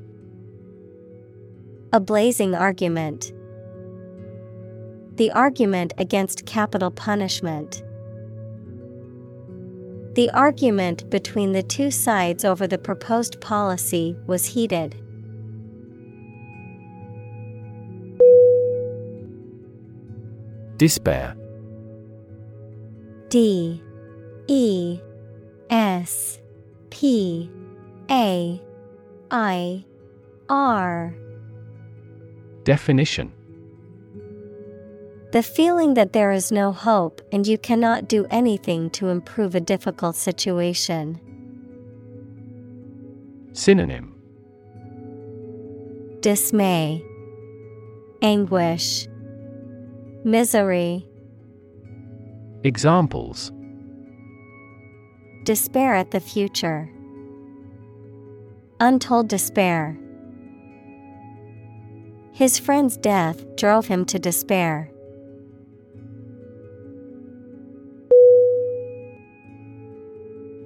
A blazing argument. The argument against capital punishment. The argument between the two sides over the proposed policy was heated. Despair. D. E. S. P. A. I. R. Definition The feeling that there is no hope and you cannot do anything to improve a difficult situation. Synonym Dismay, Anguish, Misery, Examples Despair at the future. Untold despair. His friend's death drove him to despair.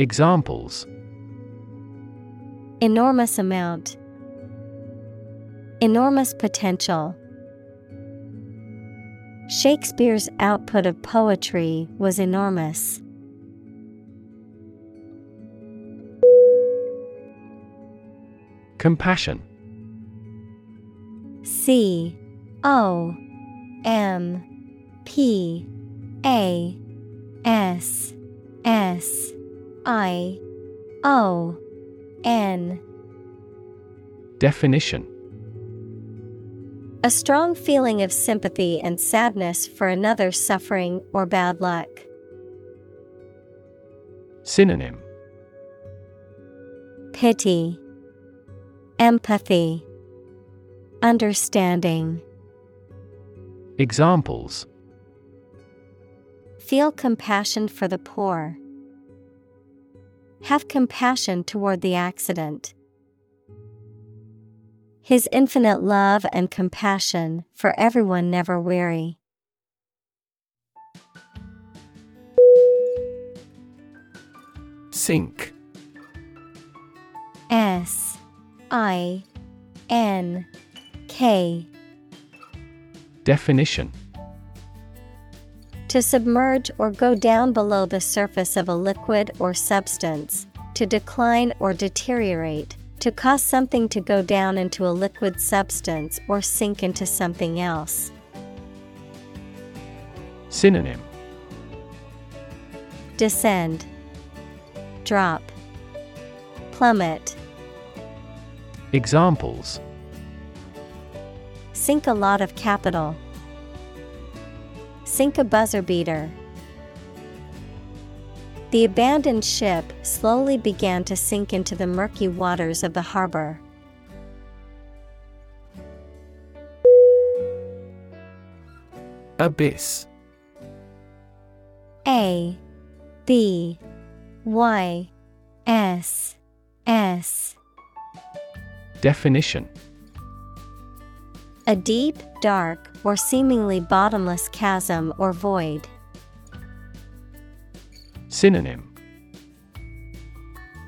Examples Enormous amount. Enormous potential. Shakespeare's output of poetry was enormous. Compassion C O M P A S S I O N Definition A strong feeling of sympathy and sadness for another's suffering or bad luck. Synonym Pity, Empathy, Understanding. Examples Feel compassion for the poor. Have compassion toward the accident. His infinite love and compassion for everyone never weary. Sink S I N K Definition To submerge or go down below the surface of a liquid or substance, to decline or deteriorate, to cause something to go down into a liquid substance or sink into something else. Synonym Descend, Drop, Plummet. Examples Sink a lot of capital. Sink a buzzer beater. The abandoned ship slowly began to sink into the murky waters of the harbor. Abyss A B Y S S Definition A deep, dark, or seemingly bottomless chasm or void. Synonym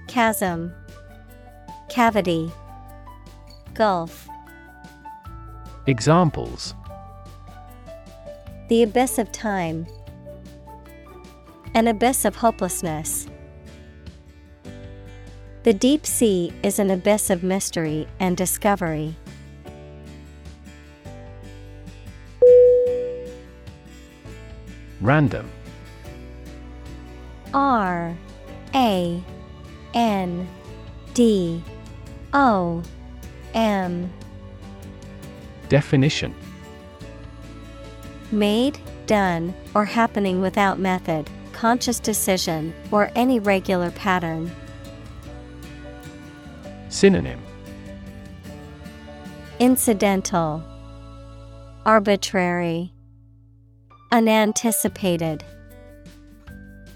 Chasm, Cavity, Gulf. Examples The abyss of time. An abyss of hopelessness. The deep sea is an abyss of mystery and discovery. Random. R A N D O M. Definition. Made, done, or happening without method, conscious decision, or any regular pattern. Synonym. Incidental, Arbitrary, Unanticipated.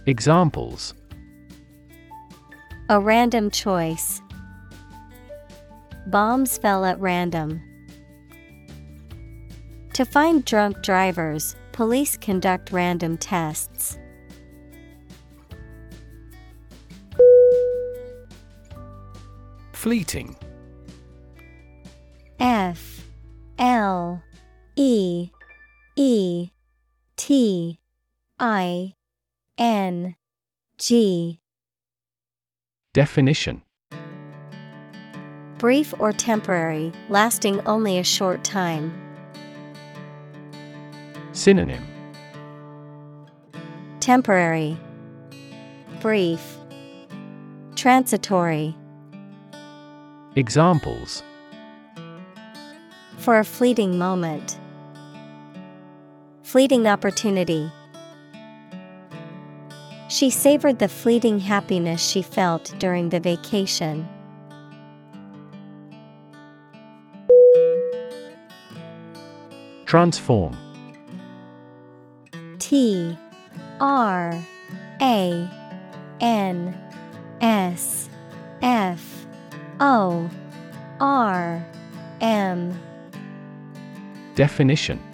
Examples A random choice. Bombs fell at random. To find drunk drivers, police conduct random tests. Fleeting F L E E T I N G Definition Brief or temporary, lasting only a short time. Synonym Temporary, Brief, Transitory. Examples For a fleeting moment. Fleeting opportunity. She savored the fleeting happiness she felt during the vacation. Transform T R A N S F O R M Definition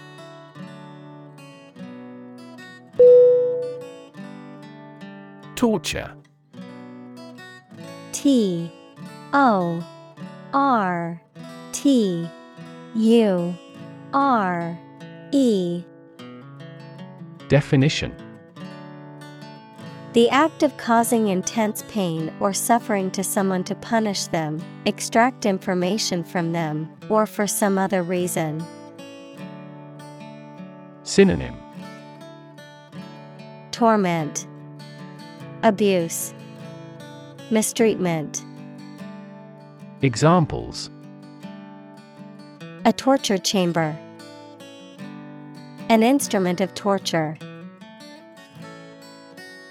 Torture. T O R T U R E. Definition. The act of causing intense pain or suffering to someone to punish them, extract information from them, or for some other reason. Synonym. Torment, Abuse, Mistreatment. Examples A torture chamber, An instrument of torture.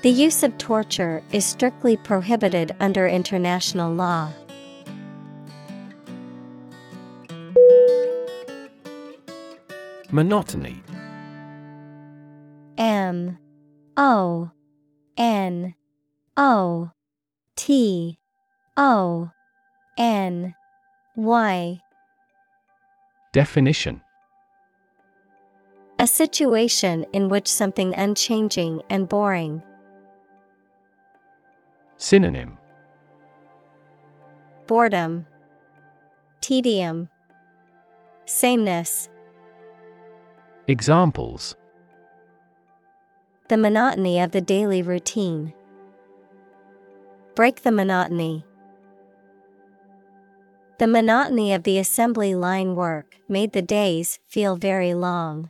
The use of torture is strictly prohibited under international law. Monotony M O N O T O N Y Definition A situation in which something unchanging and boring. Synonym Boredom, Tedium, Sameness. Examples The monotony of the daily routine. Break the monotony. The monotony of the assembly line work made the days feel very long.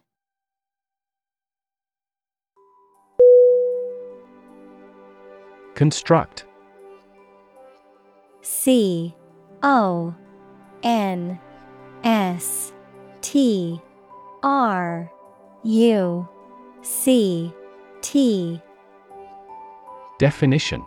Construct C O N S T R U C T Definition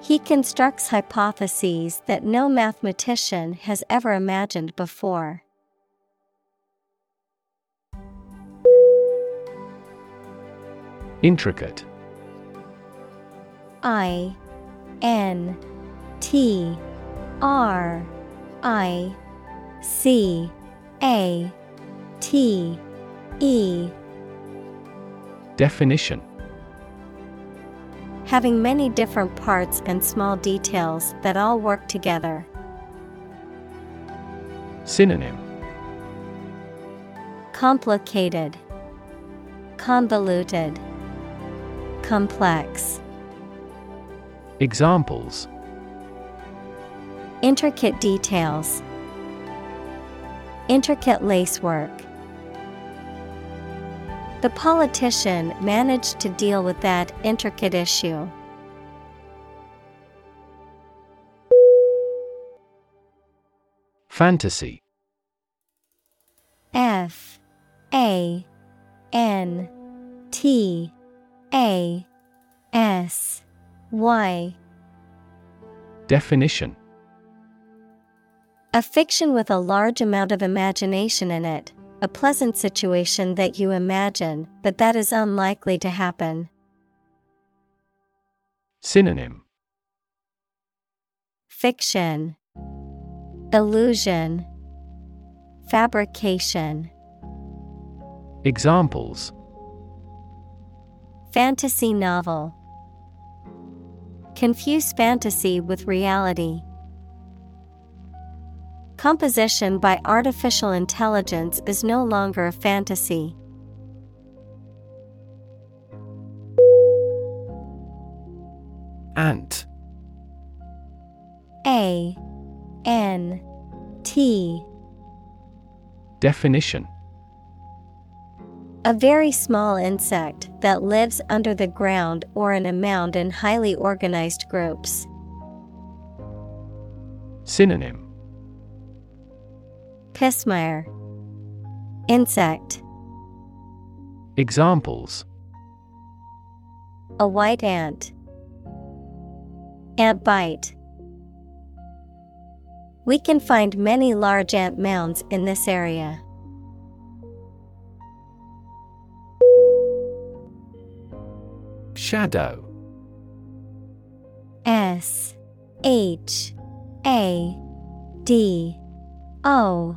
He constructs hypotheses that no mathematician has ever imagined before. Intricate. I N T R I C A T E. Definition Having many different parts and small details that all work together. Synonym Complicated, Convoluted, Complex. Examples Intricate details, Intricate lacework. The politician managed to deal with that intricate issue. Fantasy. F A N T A S Y. Definition. A fiction with a large amount of imagination in it, a pleasant situation that you imagine, but that is unlikely to happen. Synonym Fiction, Illusion, Fabrication. Examples Fantasy novel. Confuse fantasy with reality. Composition by artificial intelligence is no longer a fantasy. Ant A N T Definition A very small insect that lives under the ground or in a mound in highly organized groups. Synonym Pismire Insect. Examples. A white ant. Ant bite. We can find many large ant mounds in this area. Shadow. S H A D O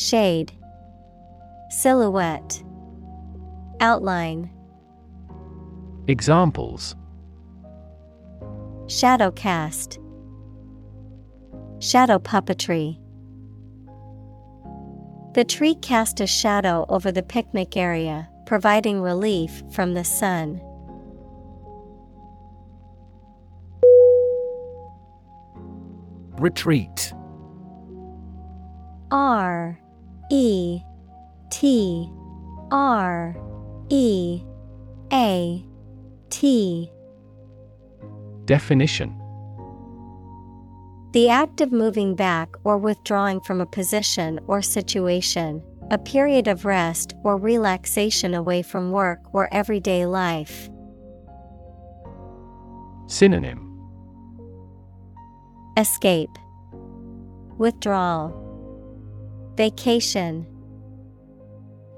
Shade, Silhouette, Outline, Examples. Shadow cast, Shadow puppetry. The tree cast a shadow over the picnic area, providing relief from the sun. Retreat. R E T R E A T. Definition. The act of moving back or withdrawing from a position or situation, a period of rest or relaxation away from work or everyday life. Synonym. Escape, Withdrawal, Vacation.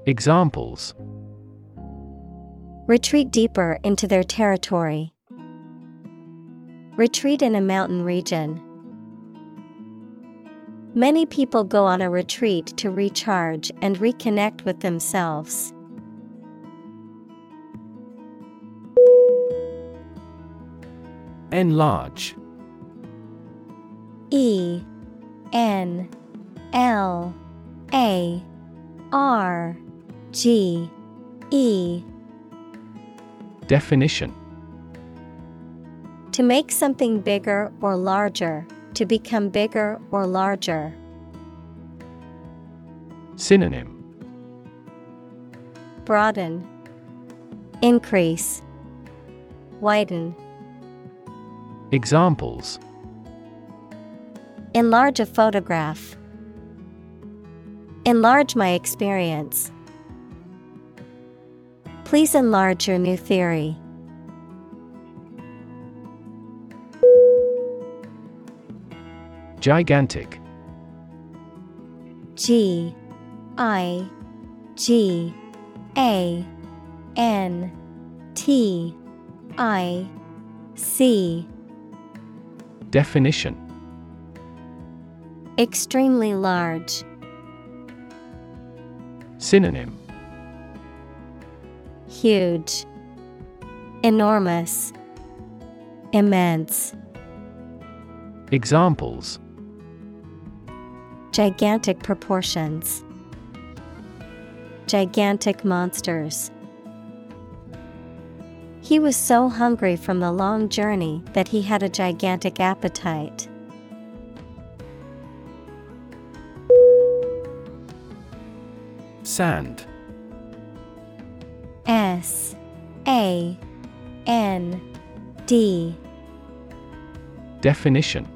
Examples Retreat deeper into their territory. Retreat in a mountain region. Many people go on a retreat to recharge and reconnect with themselves. Enlarge E N L A R G E Definition To make something bigger or larger, to become bigger or larger. Synonym Broaden, Increase, Widen. Examples Enlarge a photograph. Enlarge my experience. Please enlarge your new theory. Gigantic G I G A N T I C Definition Extremely large. Synonym Huge. Enormous. Immense. Examples Gigantic proportions. Gigantic monsters. He was so hungry from the long journey that he had a gigantic appetite. Sand. S A N D. Definition.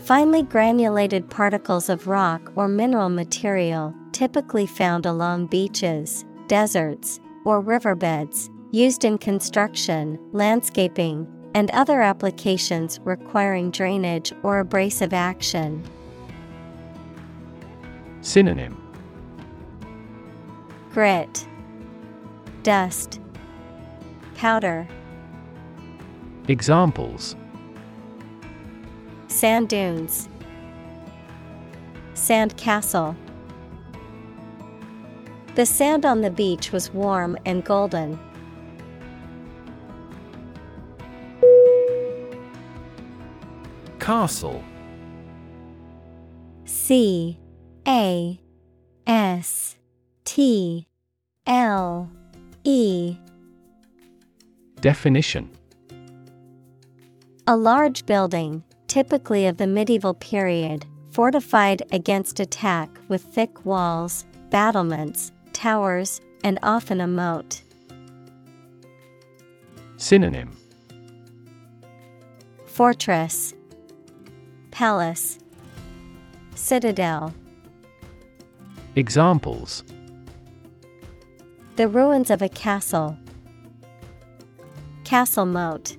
Finely granulated particles of rock or mineral material, typically found along beaches, deserts, or riverbeds, used in construction, landscaping, and other applications requiring drainage or abrasive action. Synonym Grit, Dust, Powder, Examples. Sand dunes, Sand castle. The sand on the beach was warm and golden. Castle. C A S T L E Definition A large building, typically of the medieval period, fortified against attack with thick walls, battlements, towers, and often a moat. Synonym Fortress, Palace, Citadel. Examples The ruins of a castle. Castle moat.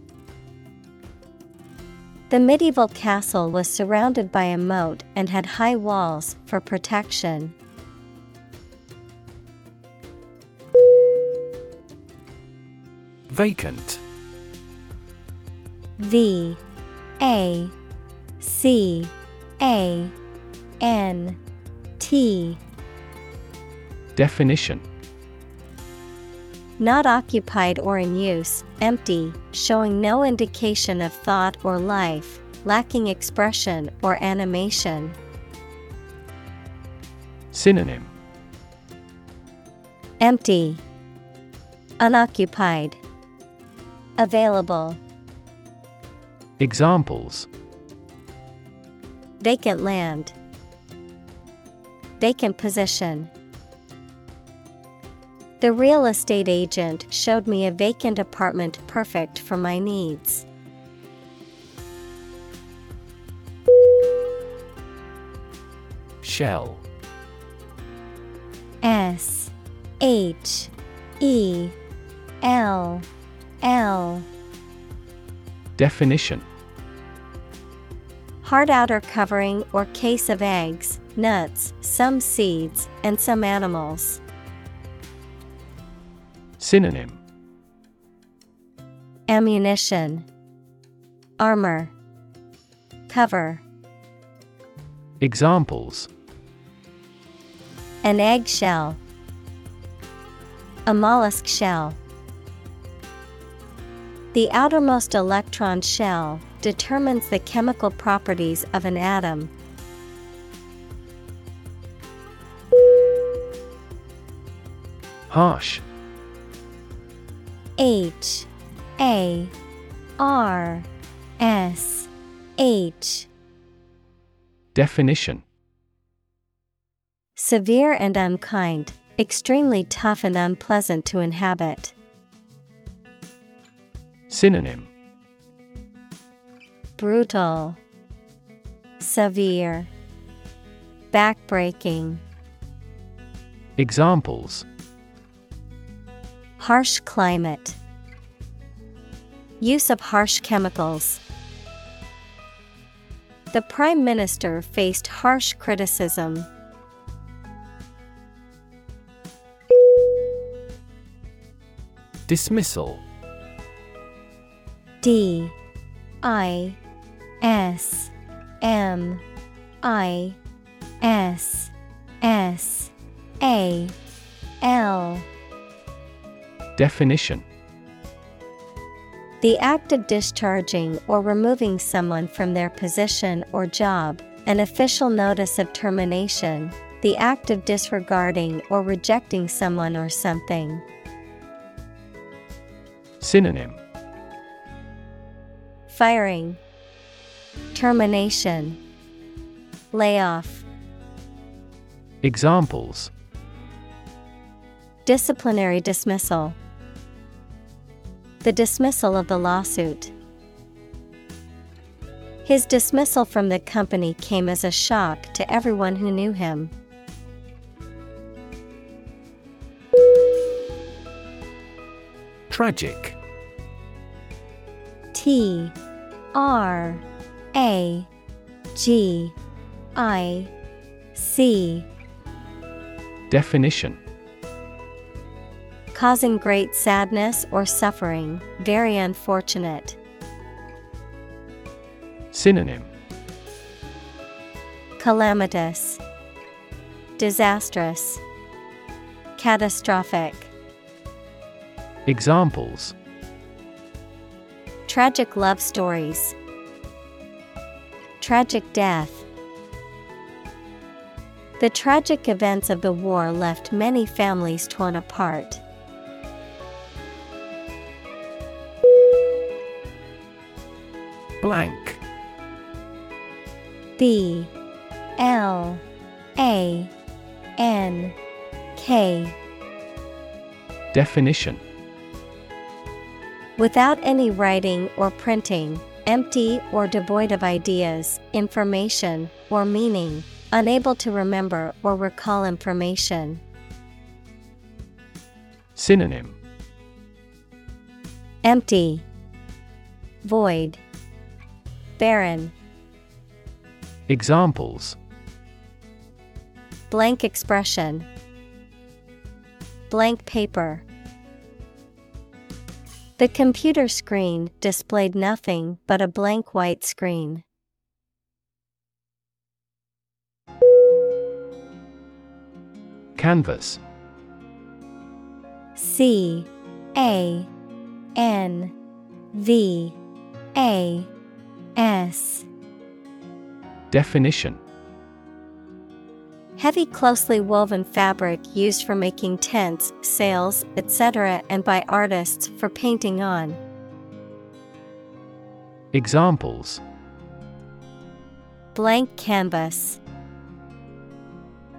The medieval castle was surrounded by a moat and had high walls for protection. Vacant V A C A N T Definition Not occupied or in use, empty, showing no indication of thought or life, lacking expression or animation. Synonym. Empty, Unoccupied, Available, Examples. Vacant land, Vacant position. The real estate agent showed me a vacant apartment perfect for my needs. Shell S H E L L Definition Hard outer covering or case of eggs, nuts, some seeds, and some animals. Synonym Ammunition, Armor, Cover. Examples An eggshell, a mollusk shell. The outermost electron shell determines the chemical properties of an atom. Harsh H A R S H. Definition. Severe and unkind, extremely tough and unpleasant to inhabit. Synonym. Brutal, Severe, Backbreaking, Examples Harsh climate, Use of harsh chemicals. The Prime Minister faced harsh criticism. Dismissal. D. I. S. M. I. S. S. A. L Definition. The act of discharging or removing someone from their position or job, an official notice of termination, the act of disregarding or rejecting someone or something. Synonym. Firing, Termination, Layoff, Examples. Disciplinary dismissal. The dismissal of the lawsuit. His dismissal from the company came as a shock to everyone who knew him. Tragic T R A G I C Definition Causing great sadness or suffering, very unfortunate. Synonym Calamitous, Disastrous, Catastrophic. Examples Tragic love stories. Tragic death. The tragic events of the war left many families torn apart. Blank. B L A N K. Definition. Without any writing or printing, empty or devoid of ideas, information, or meaning, unable to remember or recall information. Synonym. Empty, Void, Barren. Examples Blank expression, Blank paper. The computer screen displayed nothing but a blank white screen. Canvas C A N V A S Definition Heavy, closely woven fabric used for making tents, sails, etc., and by artists for painting on. Examples Blank canvas,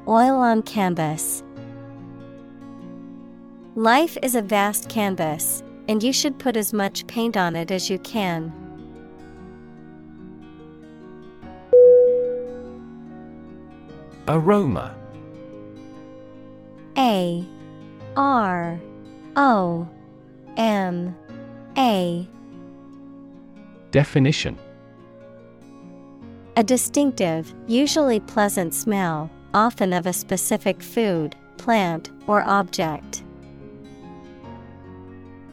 Oil on canvas. Life is a vast canvas, and you should put as much paint on it as you can. Aroma. A R O M A. Definition. A distinctive, usually pleasant smell, often of a specific food, plant, or object.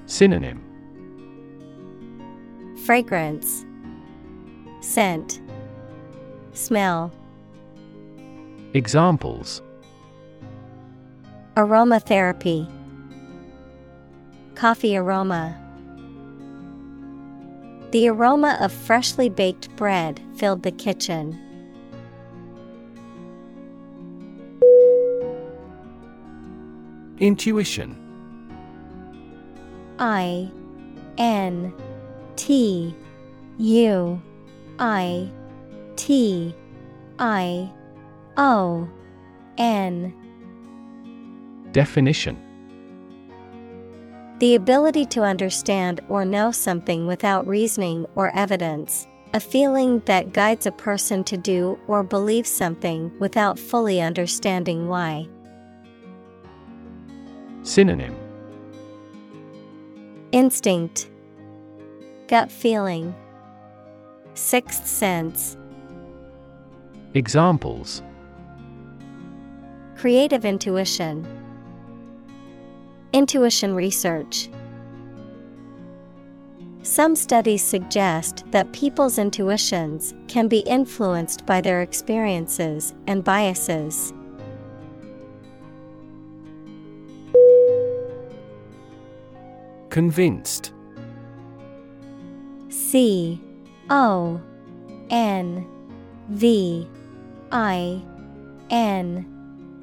Synonym. Fragrance, Scent, Smell. Examples Aromatherapy, Coffee aroma. The aroma of freshly baked bread filled the kitchen. Intuition I N T U I T I O N. Definition. The ability to understand or know something without reasoning or evidence, a feeling that guides a person to do or believe something without fully understanding why. Synonym. Instinct, Gut feeling, Sixth sense. Examples Creative intuition. Intuition research. Some studies suggest that people's intuitions can be influenced by their experiences and biases. Convinced C O N V I N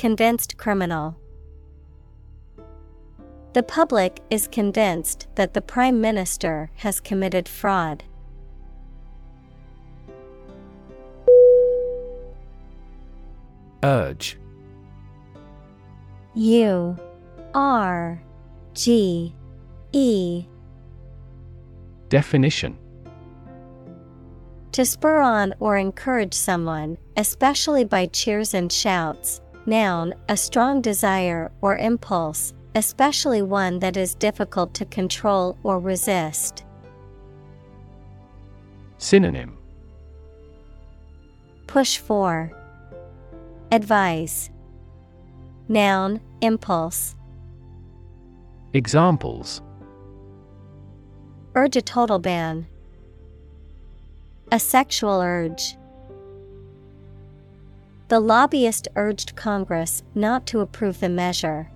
Convinced criminal. The public is convinced that the Prime Minister has committed fraud. Urge U R G E Definition To spur on or encourage someone, especially by cheers and shouts. Noun, a strong desire or impulse, especially one that is difficult to control or resist. Synonym Push for, Advise. Noun, impulse. Examples Urge a total ban. A sexual urge. The lobbyist urged Congress not to approve the measure.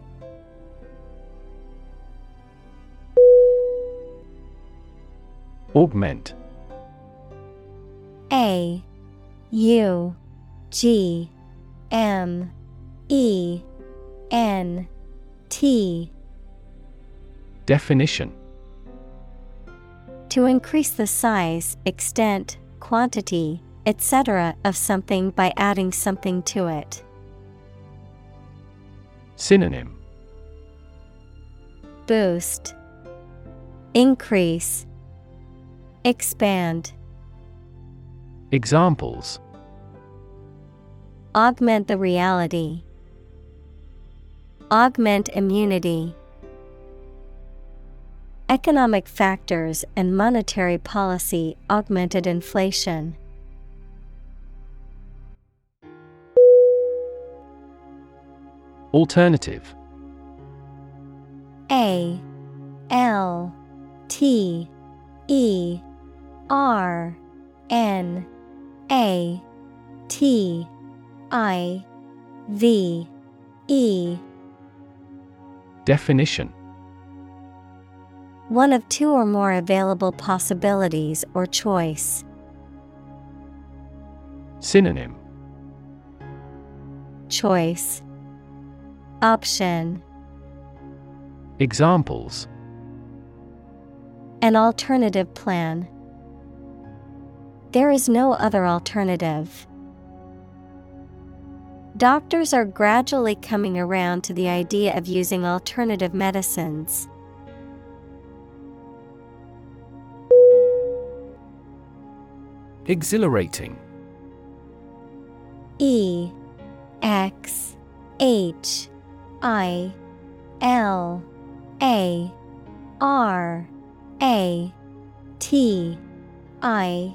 Augment. A U G M E N T Definition To increase the size, extent, quantity, etc. of something by adding something to it. Synonym Boost, Increase, Expand. Examples Augment the reality. Augment immunity. Economic factors and monetary policy augmented inflation. Alternative. A L T E R N A T I V E. Definition. One of two or more available possibilities or choice. Synonym. Choice Option Examples An alternative plan. There is no other alternative. Doctors are gradually coming around to the idea of using alternative medicines. Exhilarating E X H I L A R A T I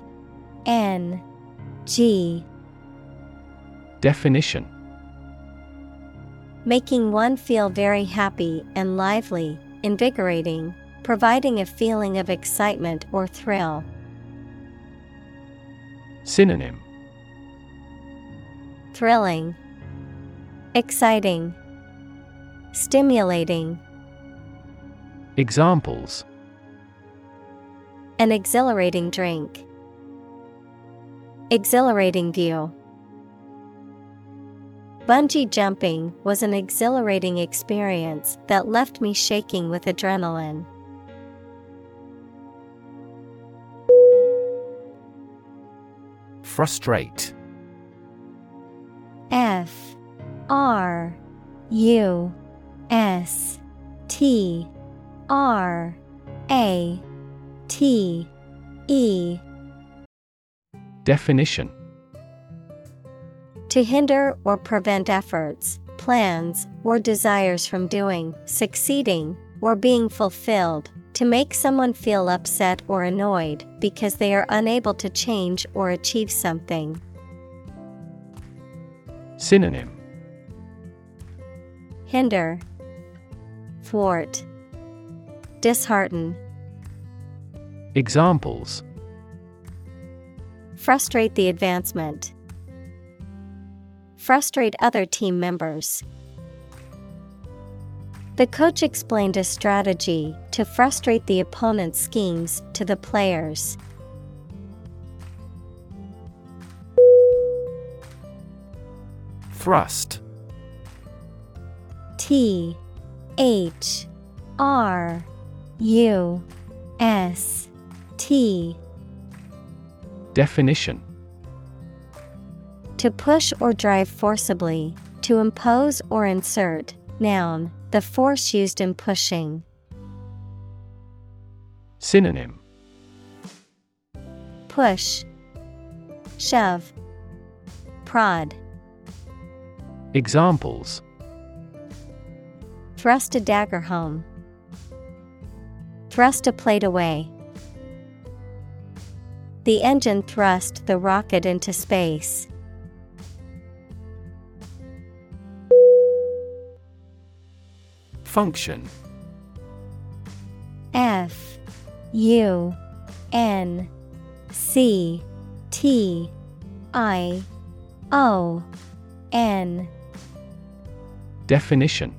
N G. Definition. Making one feel very happy and lively, invigorating, providing a feeling of excitement or thrill. Synonym. Thrilling, Exciting, Stimulating. Examples An exhilarating drink. Exhilarating view. Bungee jumping was an exhilarating experience that left me shaking with adrenaline. Frustrate F R U S T R A T E. Definition. To hinder or prevent efforts, plans, or desires from doing, succeeding, or being fulfilled, to make someone feel upset or annoyed because they are unable to change or achieve something. Synonym. Hinder, Thwart, Dishearten, Examples Frustrate the advancement. Frustrate other team members. The coach explained a strategy to frustrate the opponent's schemes to the players. Thrust T H R U S T Definition To push or drive forcibly, to impose or insert. Noun, the force used in pushing. Synonym Push, shove, prod. Examples Thrust a dagger home. Thrust a plate away. The engine thrust the rocket into space. Function F U N C T I O N Definition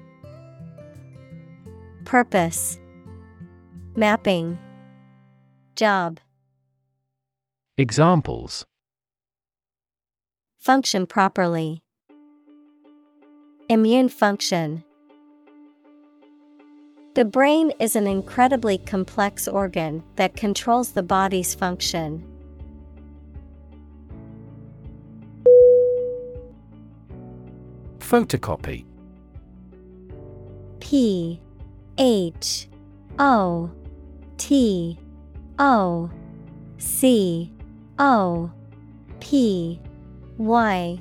Purpose Mapping Job Examples Function properly. Immune function. The brain is an incredibly complex organ that controls the body's function. Photocopy P H O T O C O P Y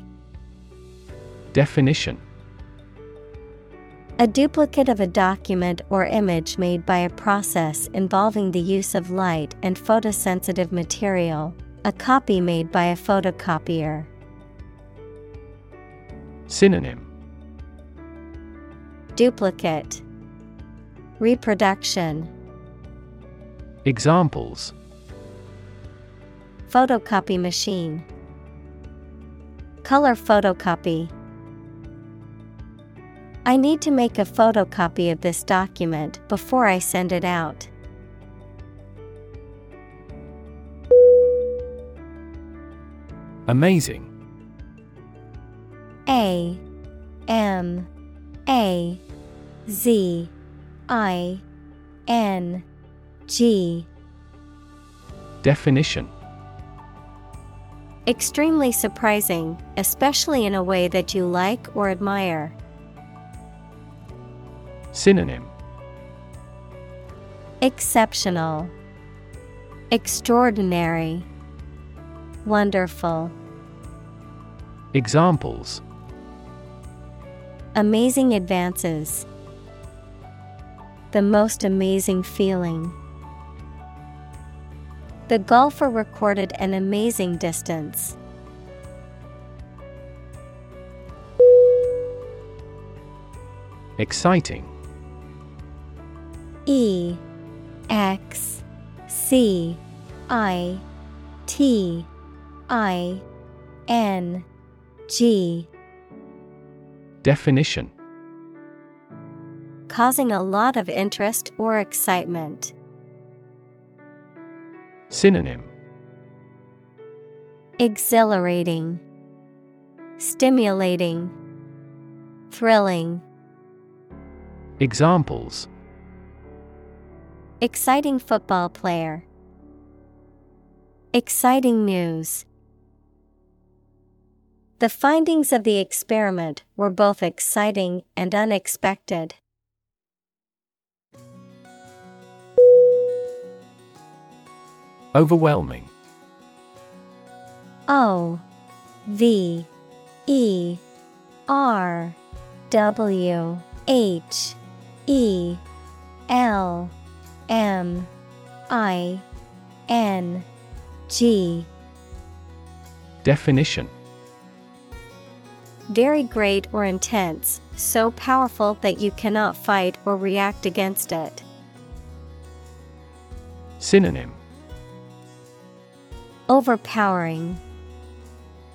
Definition. A duplicate of a document or image made by a process involving the use of light and photosensitive material, a copy made by a photocopier. Synonym. Duplicate Reproduction. Examples. Photocopy machine. Color photocopy. I need to make a photocopy of this document before I send it out. Amazing. A M A Z I N G Definition Extremely surprising, especially in a way that you like or admire. Synonym Exceptional, Extraordinary, Wonderful. Examples Amazing advances. The most amazing feeling. The golfer recorded an amazing distance. Exciting E X C I T I N G Definition Causing a lot of interest or excitement. Synonym Exhilarating, Stimulating, Thrilling. Examples Exciting football player. Exciting news. The findings of the experiment were both exciting and unexpected. Overwhelming. O V E R W H E L M I N G. Definition. Very great or intense, so powerful that you cannot fight or react against it. Synonym Overpowering,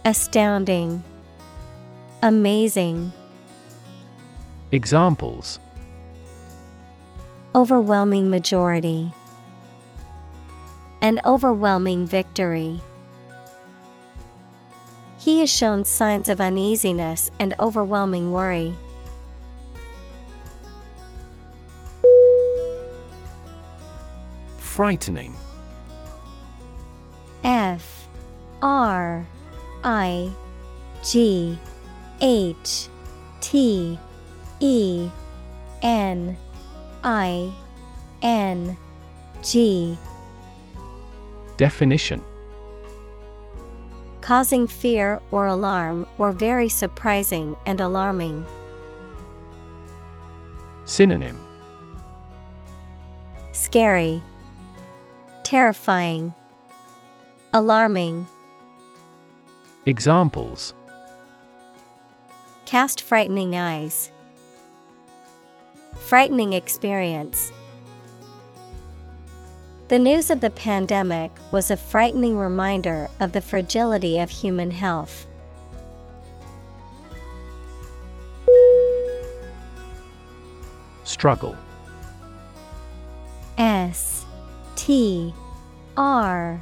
Astounding, Amazing. Examples Overwhelming majority. An overwhelming victory. He has shown signs of uneasiness and overwhelming worry. Frightening F R I G H T E N I N G. Definition. Causing fear or alarm or very surprising and alarming. Synonym. Scary, Terrifying, Alarming. Examples Cast frightening eyes. Frightening experience. The news of the pandemic was a frightening reminder of the fragility of human health. Struggle S T R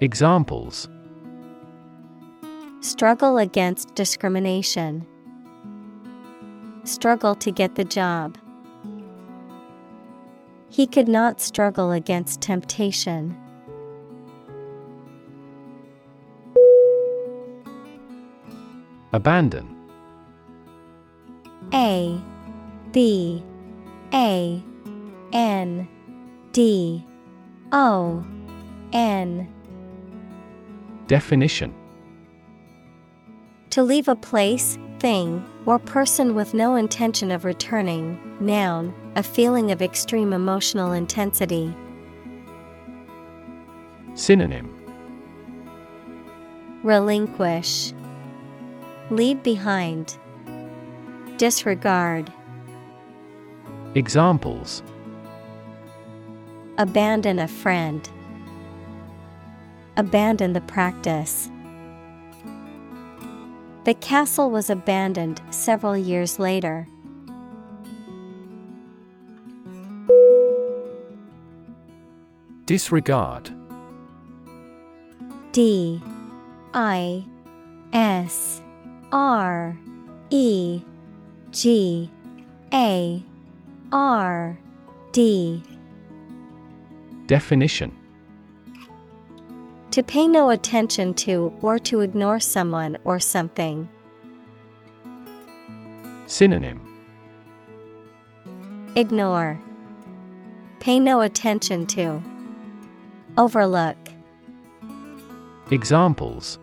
Examples Struggle against discrimination. Struggle to get the job. He could not struggle against temptation. Abandon A B A N D O N Definition. To leave a place, thing, or person with no intention of returning, noun, a feeling of extreme emotional intensity. Synonym. Relinquish, Leave behind, Disregard, Examples. Abandon a friend, Abandon the practice. The castle was abandoned several years later. Disregard. D. I. S. R. E. G. A. R. D. Definition To pay no attention to or to ignore someone or something. Synonym Ignore. Pay no attention to. Overlook. Examples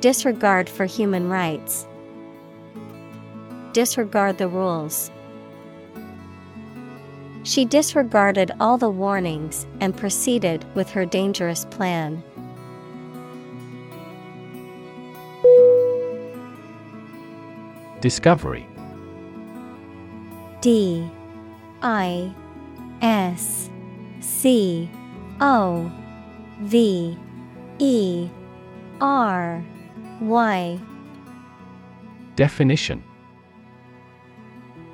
Disregard for human rights. Disregard the rules. She disregarded all the warnings and proceeded with her dangerous plan. Discovery. D. I. S. C. O. V. E. R. Y. Definition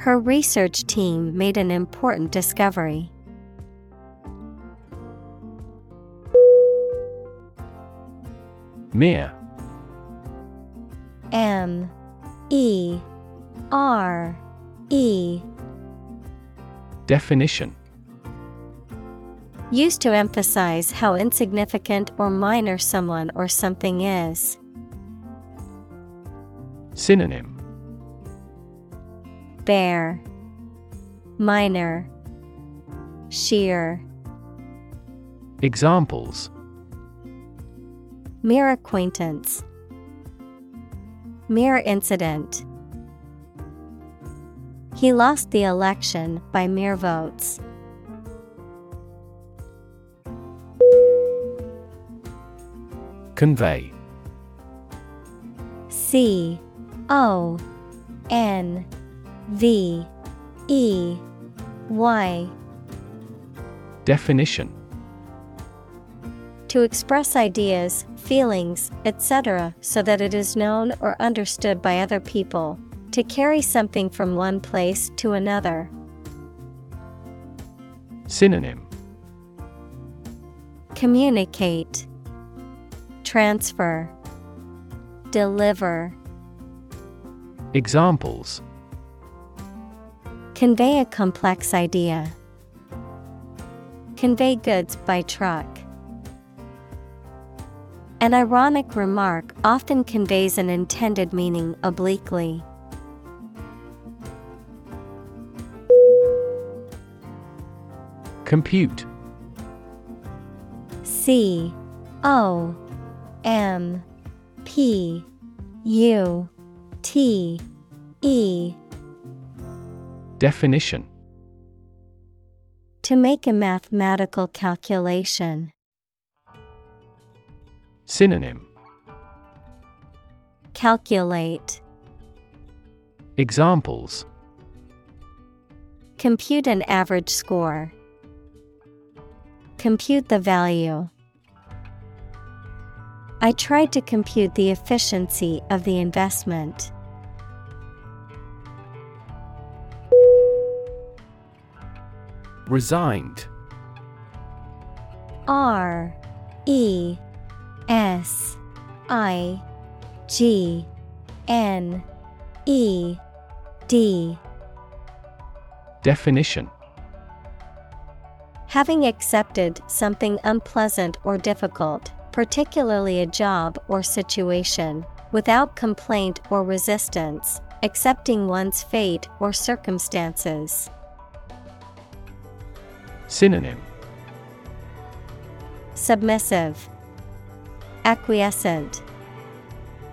Her research team made an important discovery. Mere M. E. R. E. Definition. Used to emphasize how insignificant or minor someone or something is. Synonym Bare, Minor, Sheer. Examples Mere acquaintance. Mere incident. He lost the election by mere votes. Convey C O N V E Y Definition To express ideas, feelings, etc., so that it is known or understood by other people. To carry something from one place to another. Synonym Communicate, Transfer, Deliver. Examples Convey a complex idea. Convey goods by truck. An ironic remark often conveys an intended meaning obliquely. Compute C O M P U T E Definition To make a mathematical calculation. Synonym Calculate. Examples Compute an average score. Compute the value. I tried to compute the efficiency of the investment. Resigned. R E S I G N E D. Definition. Having accepted something unpleasant or difficult, particularly a job or situation, without complaint or resistance, accepting one's fate or circumstances. Synonym Submissive, Acquiescent,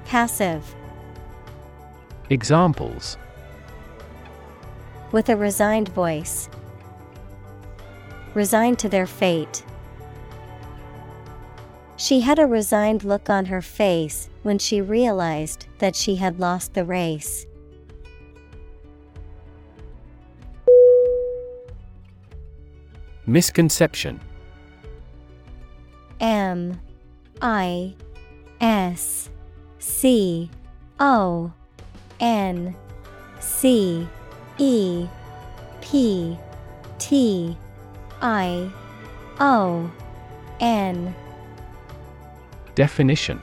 Passive. Examples With a resigned voice. Resigned to their fate. She had a resigned look on her face when she realized that she had lost the race. Misconception. M I S C O N C E P T I O N. Definition.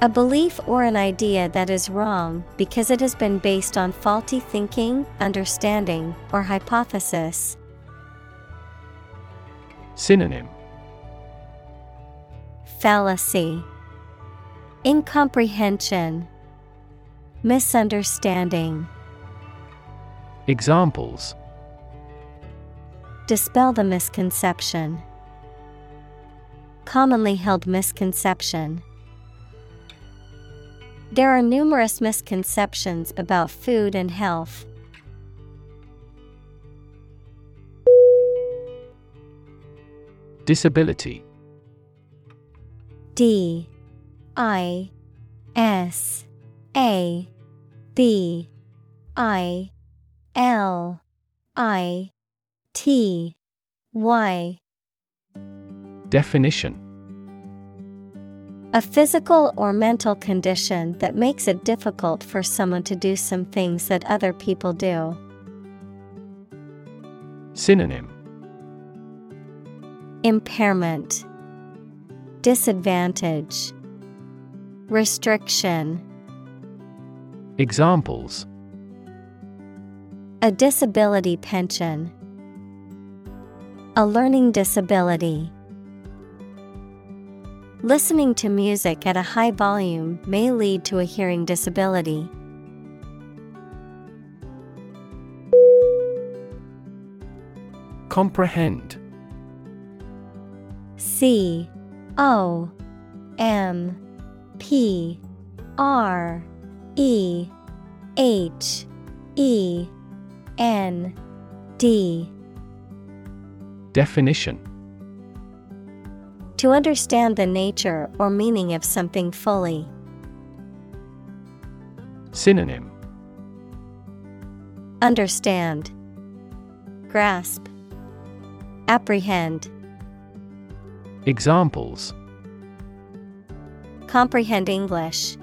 A belief or an idea that is wrong because it has been based on faulty thinking, understanding, or hypothesis. Synonym Fallacy, Incomprehension, Misunderstanding. Examples Dispel the misconception. Commonly held misconception. There are numerous misconceptions about food and health. Disability. D I S A B I L I T Y. Definition. A physical or mental condition that makes it difficult for someone to do some things that other people do. Synonym Impairment, Disadvantage, Restriction. Examples A disability pension, A learning disability. Listening to music at a high volume may lead to a hearing disability. Comprehend C O M P R E H E N D Definition To understand the nature or meaning of something fully. Synonym Understand, Grasp, Apprehend. Examples Comprehend English.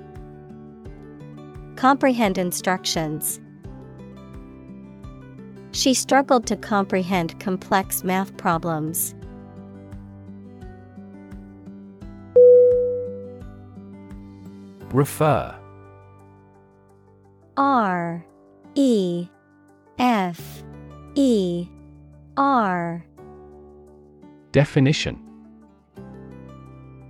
Comprehend instructions. She struggled to comprehend complex math problems. Refer R E F E R Definition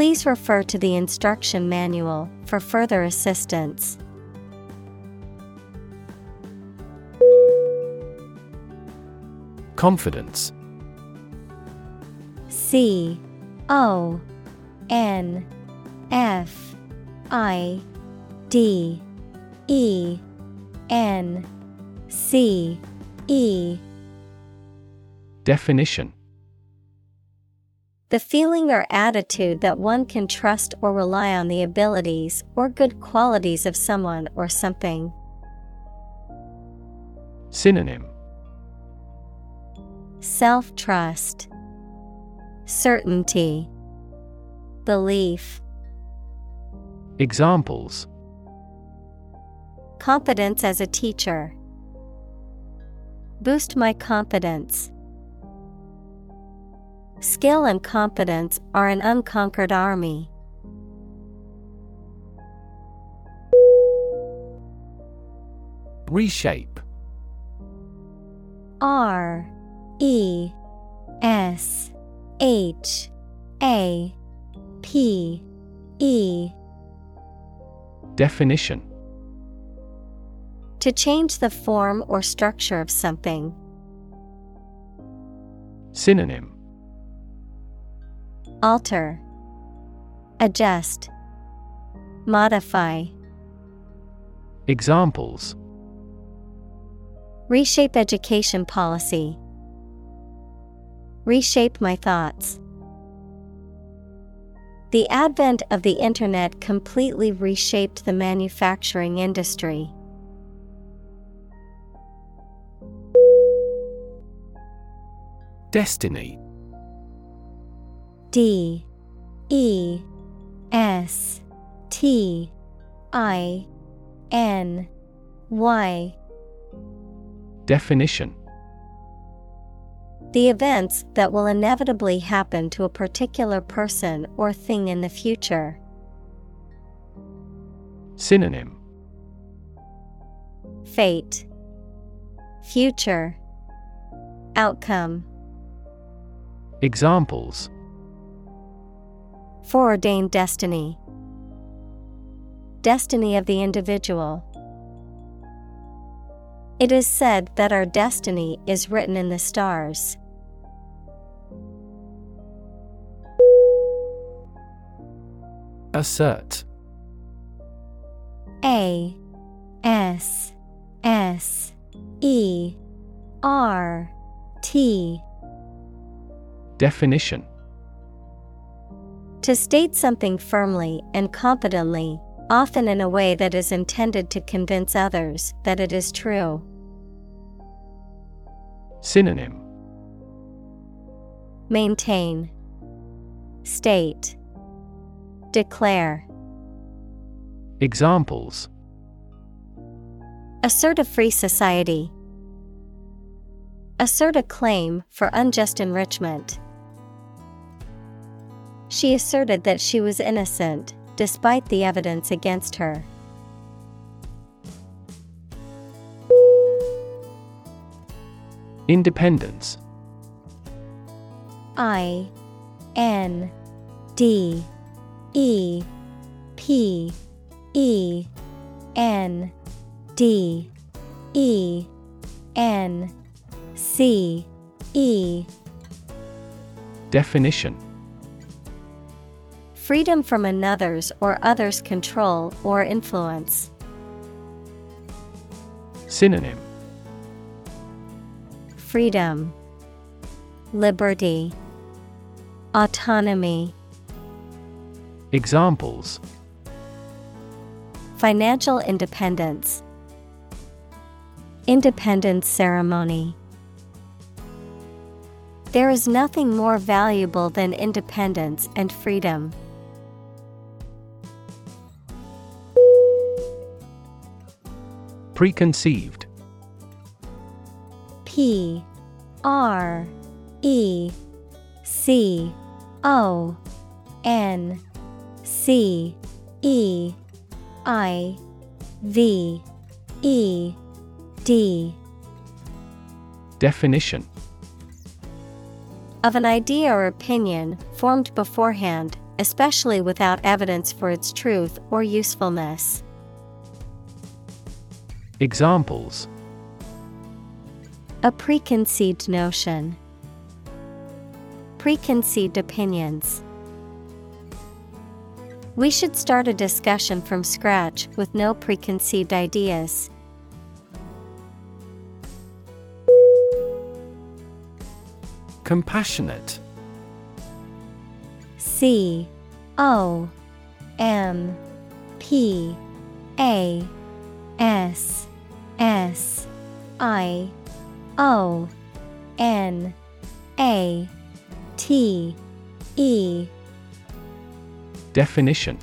Please refer to the instruction manual for further assistance. Confidence. C O N F I D E N C E. Definition The feeling or attitude that one can trust or rely on the abilities or good qualities of someone or something. Synonym Self trust, Certainty, Belief. Examples Competence as a teacher. Boost my confidence. Skill and competence are an unconquered army. Reshape R E S H A P E Definition To change the form or structure of something. Synonym Alter, Adjust, Modify. Examples Reshape education policy. Reshape my thoughts. The advent of the Internet completely reshaped the manufacturing industry. Destiny D E S T I N Y. Definition. The events that will inevitably happen to a particular person or thing in the future. Synonym. Fate, Future, Outcome. Examples Foreordained destiny. Destiny of the individual. It is said that our destiny is written in the stars. Assert A S S E R T Definition To state something firmly and confidently, often in a way that is intended to convince others that it is true. Synonym Maintain, State, Declare. Examples Assert a free society. Assert a claim for unjust enrichment. She asserted that she was innocent, despite the evidence against her. Independence I N D E P E N D E N C E. Definition Freedom from another's or others' control or influence. Synonym Freedom, Liberty, Autonomy. Examples Financial independence, Independence ceremony. There is nothing more valuable than independence and freedom. Preconceived. P R E C O N C E I V E D. Definition. Of an idea or opinion formed beforehand, especially without evidence for its truth or usefulness. Examples A preconceived notion, preconceived opinions. We should start a discussion from scratch with no preconceived ideas. Compassionate C O M P A S S I O N A T E. Definition.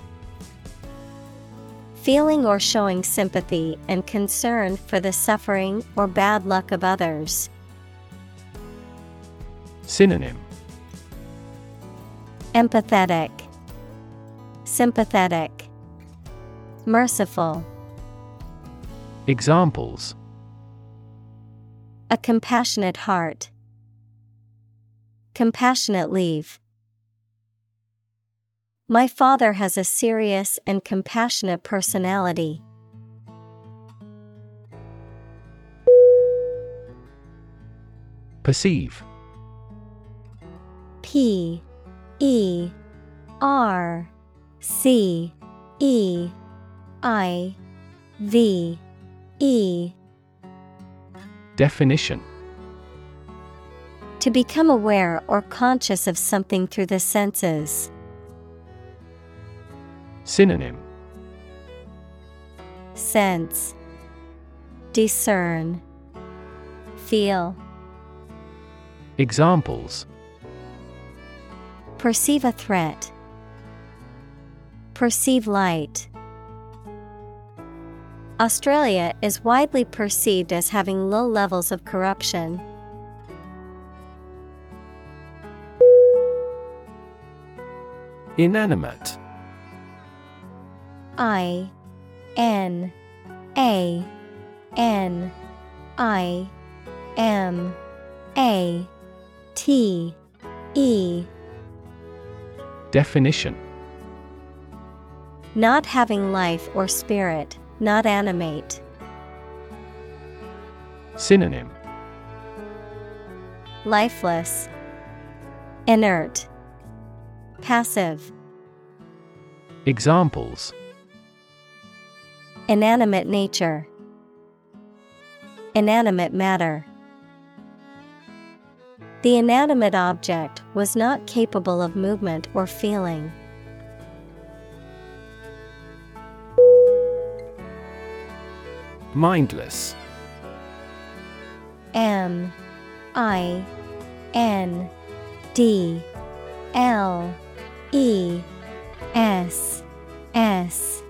Feeling or showing sympathy and concern for the suffering or bad luck of others. Synonym. Empathetic, Sympathetic, Merciful. Examples A compassionate heart. Compassionate leave. My father has a serious and compassionate personality. Perceive P E R C E I V E. Definition. To become aware or conscious of something through the senses. Synonym. Sense. Discern. Feel. Examples. Perceive a threat. Perceive light. Australia is widely perceived as having low levels of corruption. Inanimate. I N A N I M A T E. Definition. Not having life or spirit, not animate. Synonym Lifeless, Inert, Passive. Examples Inanimate nature, Inanimate matter. The inanimate object was not capable of movement or feeling. Mindless. M I N D L E S S.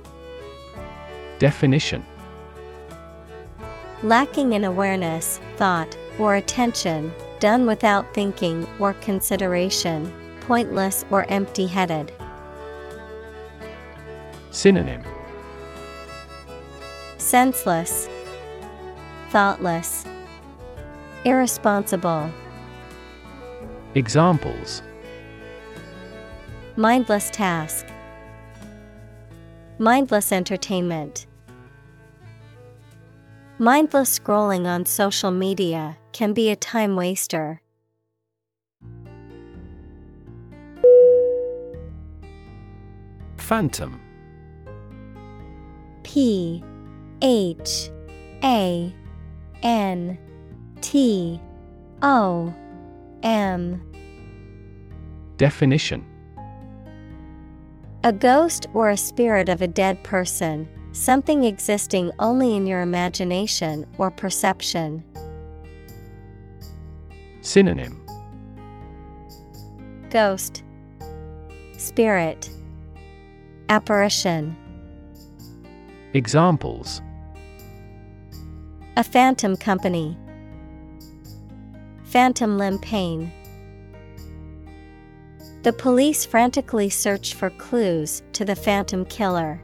Definition. Lacking in awareness, thought, or attention, done without thinking or consideration, pointless or empty headed. Synonym Senseless, thoughtless, irresponsible. Examples Mindless task, mindless entertainment. Mindless scrolling on social media can be a time waster. Phantom P H A N T O M. Definition. A ghost or a spirit of a dead person, something existing only in your imagination or perception. Synonym. Ghost. Spirit. Apparition. Examples A phantom company. Phantom limb pain. The police frantically search for clues to the phantom killer.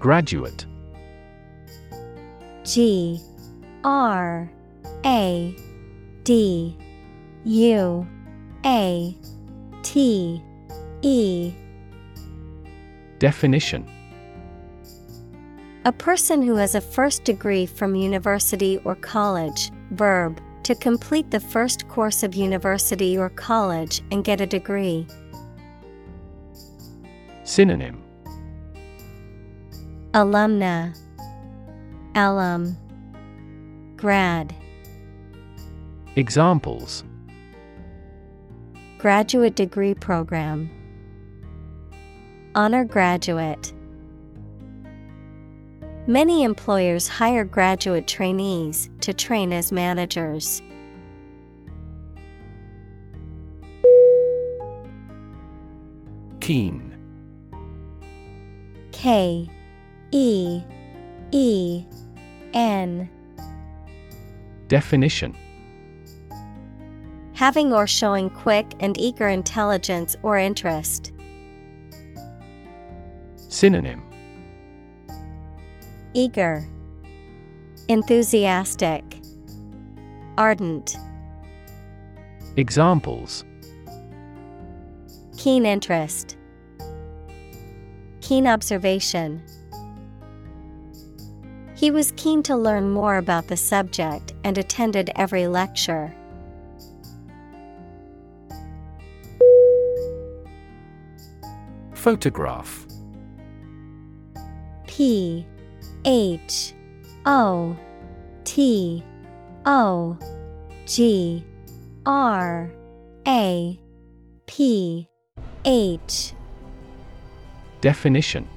Graduate. G R A D U A T E Definition. A person who has a first degree from university or college, verb, to complete the first course of university or college and get a degree. Synonym. Alumna. Alum. Grad. Examples. Graduate degree program Honor graduate Many employers hire graduate trainees to train as managers. Keen K E E N Definition Having or showing quick and eager intelligence or interest. Synonym. Eager, Enthusiastic, Ardent, Examples. Keen interest, Keen observation. He was keen to learn more about the subject and attended every lecture. Photograph P H O T O G R A P H Definition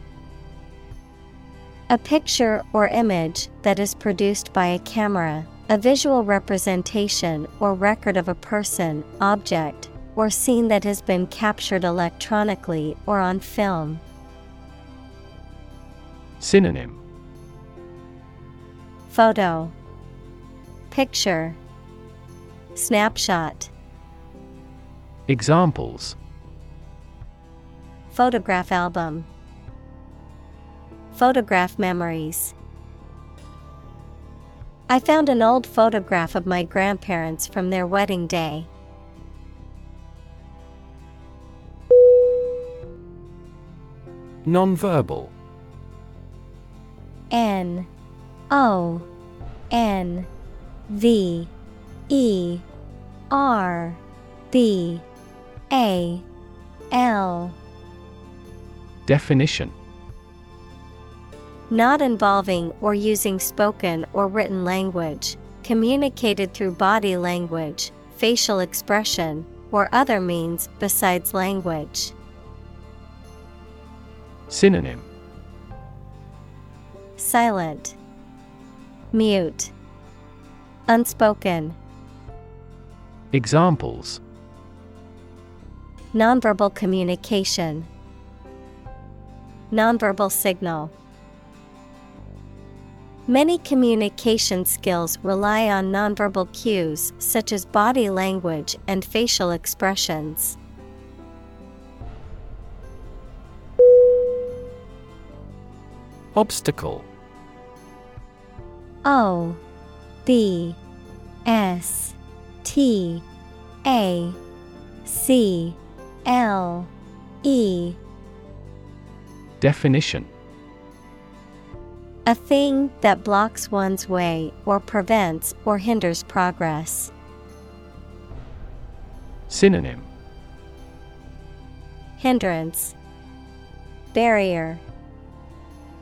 A picture or image that is produced by a camera, a visual representation or record of a person, object, or scene that has been captured electronically or on film. Synonym. Photo. Picture. Snapshot. Examples. Photograph album. Photograph memories. I found an old photograph of my grandparents from their wedding day. Nonverbal N O N V E R B A L. Definition. Not involving or using spoken or written language, communicated through body language, facial expression, or other means besides language. Synonym Silent, Mute, Unspoken, Examples. Nonverbal communication, Nonverbal signal. Many communication skills rely on nonverbal cues such as body language and facial expressions. Obstacle. O B S T A C L E. Definition. A thing that blocks one's way or prevents or hinders progress. Synonym. Hindrance, Barrier,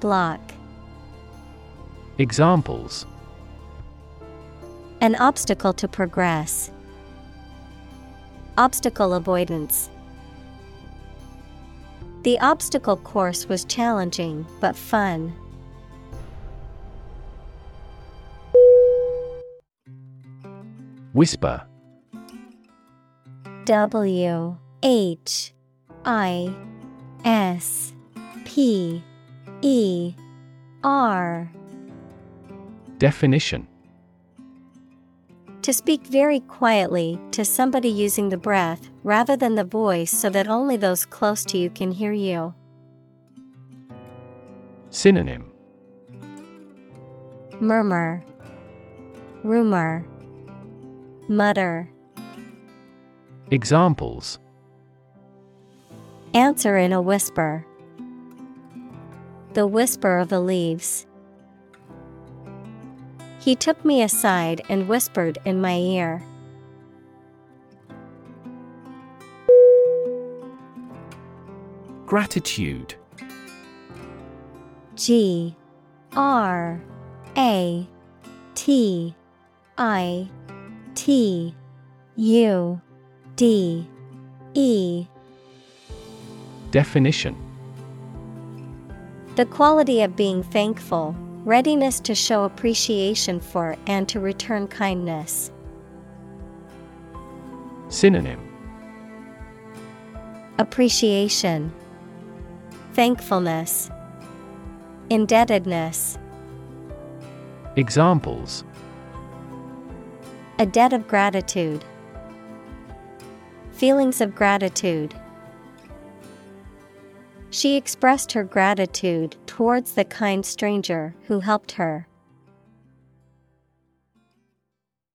Block. Examples An obstacle to progress. Obstacle avoidance. The obstacle course was challenging but fun. Whisper W H I S P E R Definition To speak very quietly to somebody using the breath rather than the voice so that only those close to you can hear you. Synonym Murmur, Rumor, Mutter. Examples Answer in a whisper. The whisper of the leaves. He took me aside and whispered in my ear. Gratitude G R A T I T U D E Definition The quality of being thankful, readiness to show appreciation for and to return kindness. Synonym Appreciation, Thankfulness, Indebtedness. Examples A debt of gratitude. Feelings of gratitude. She expressed her gratitude towards the kind stranger who helped her.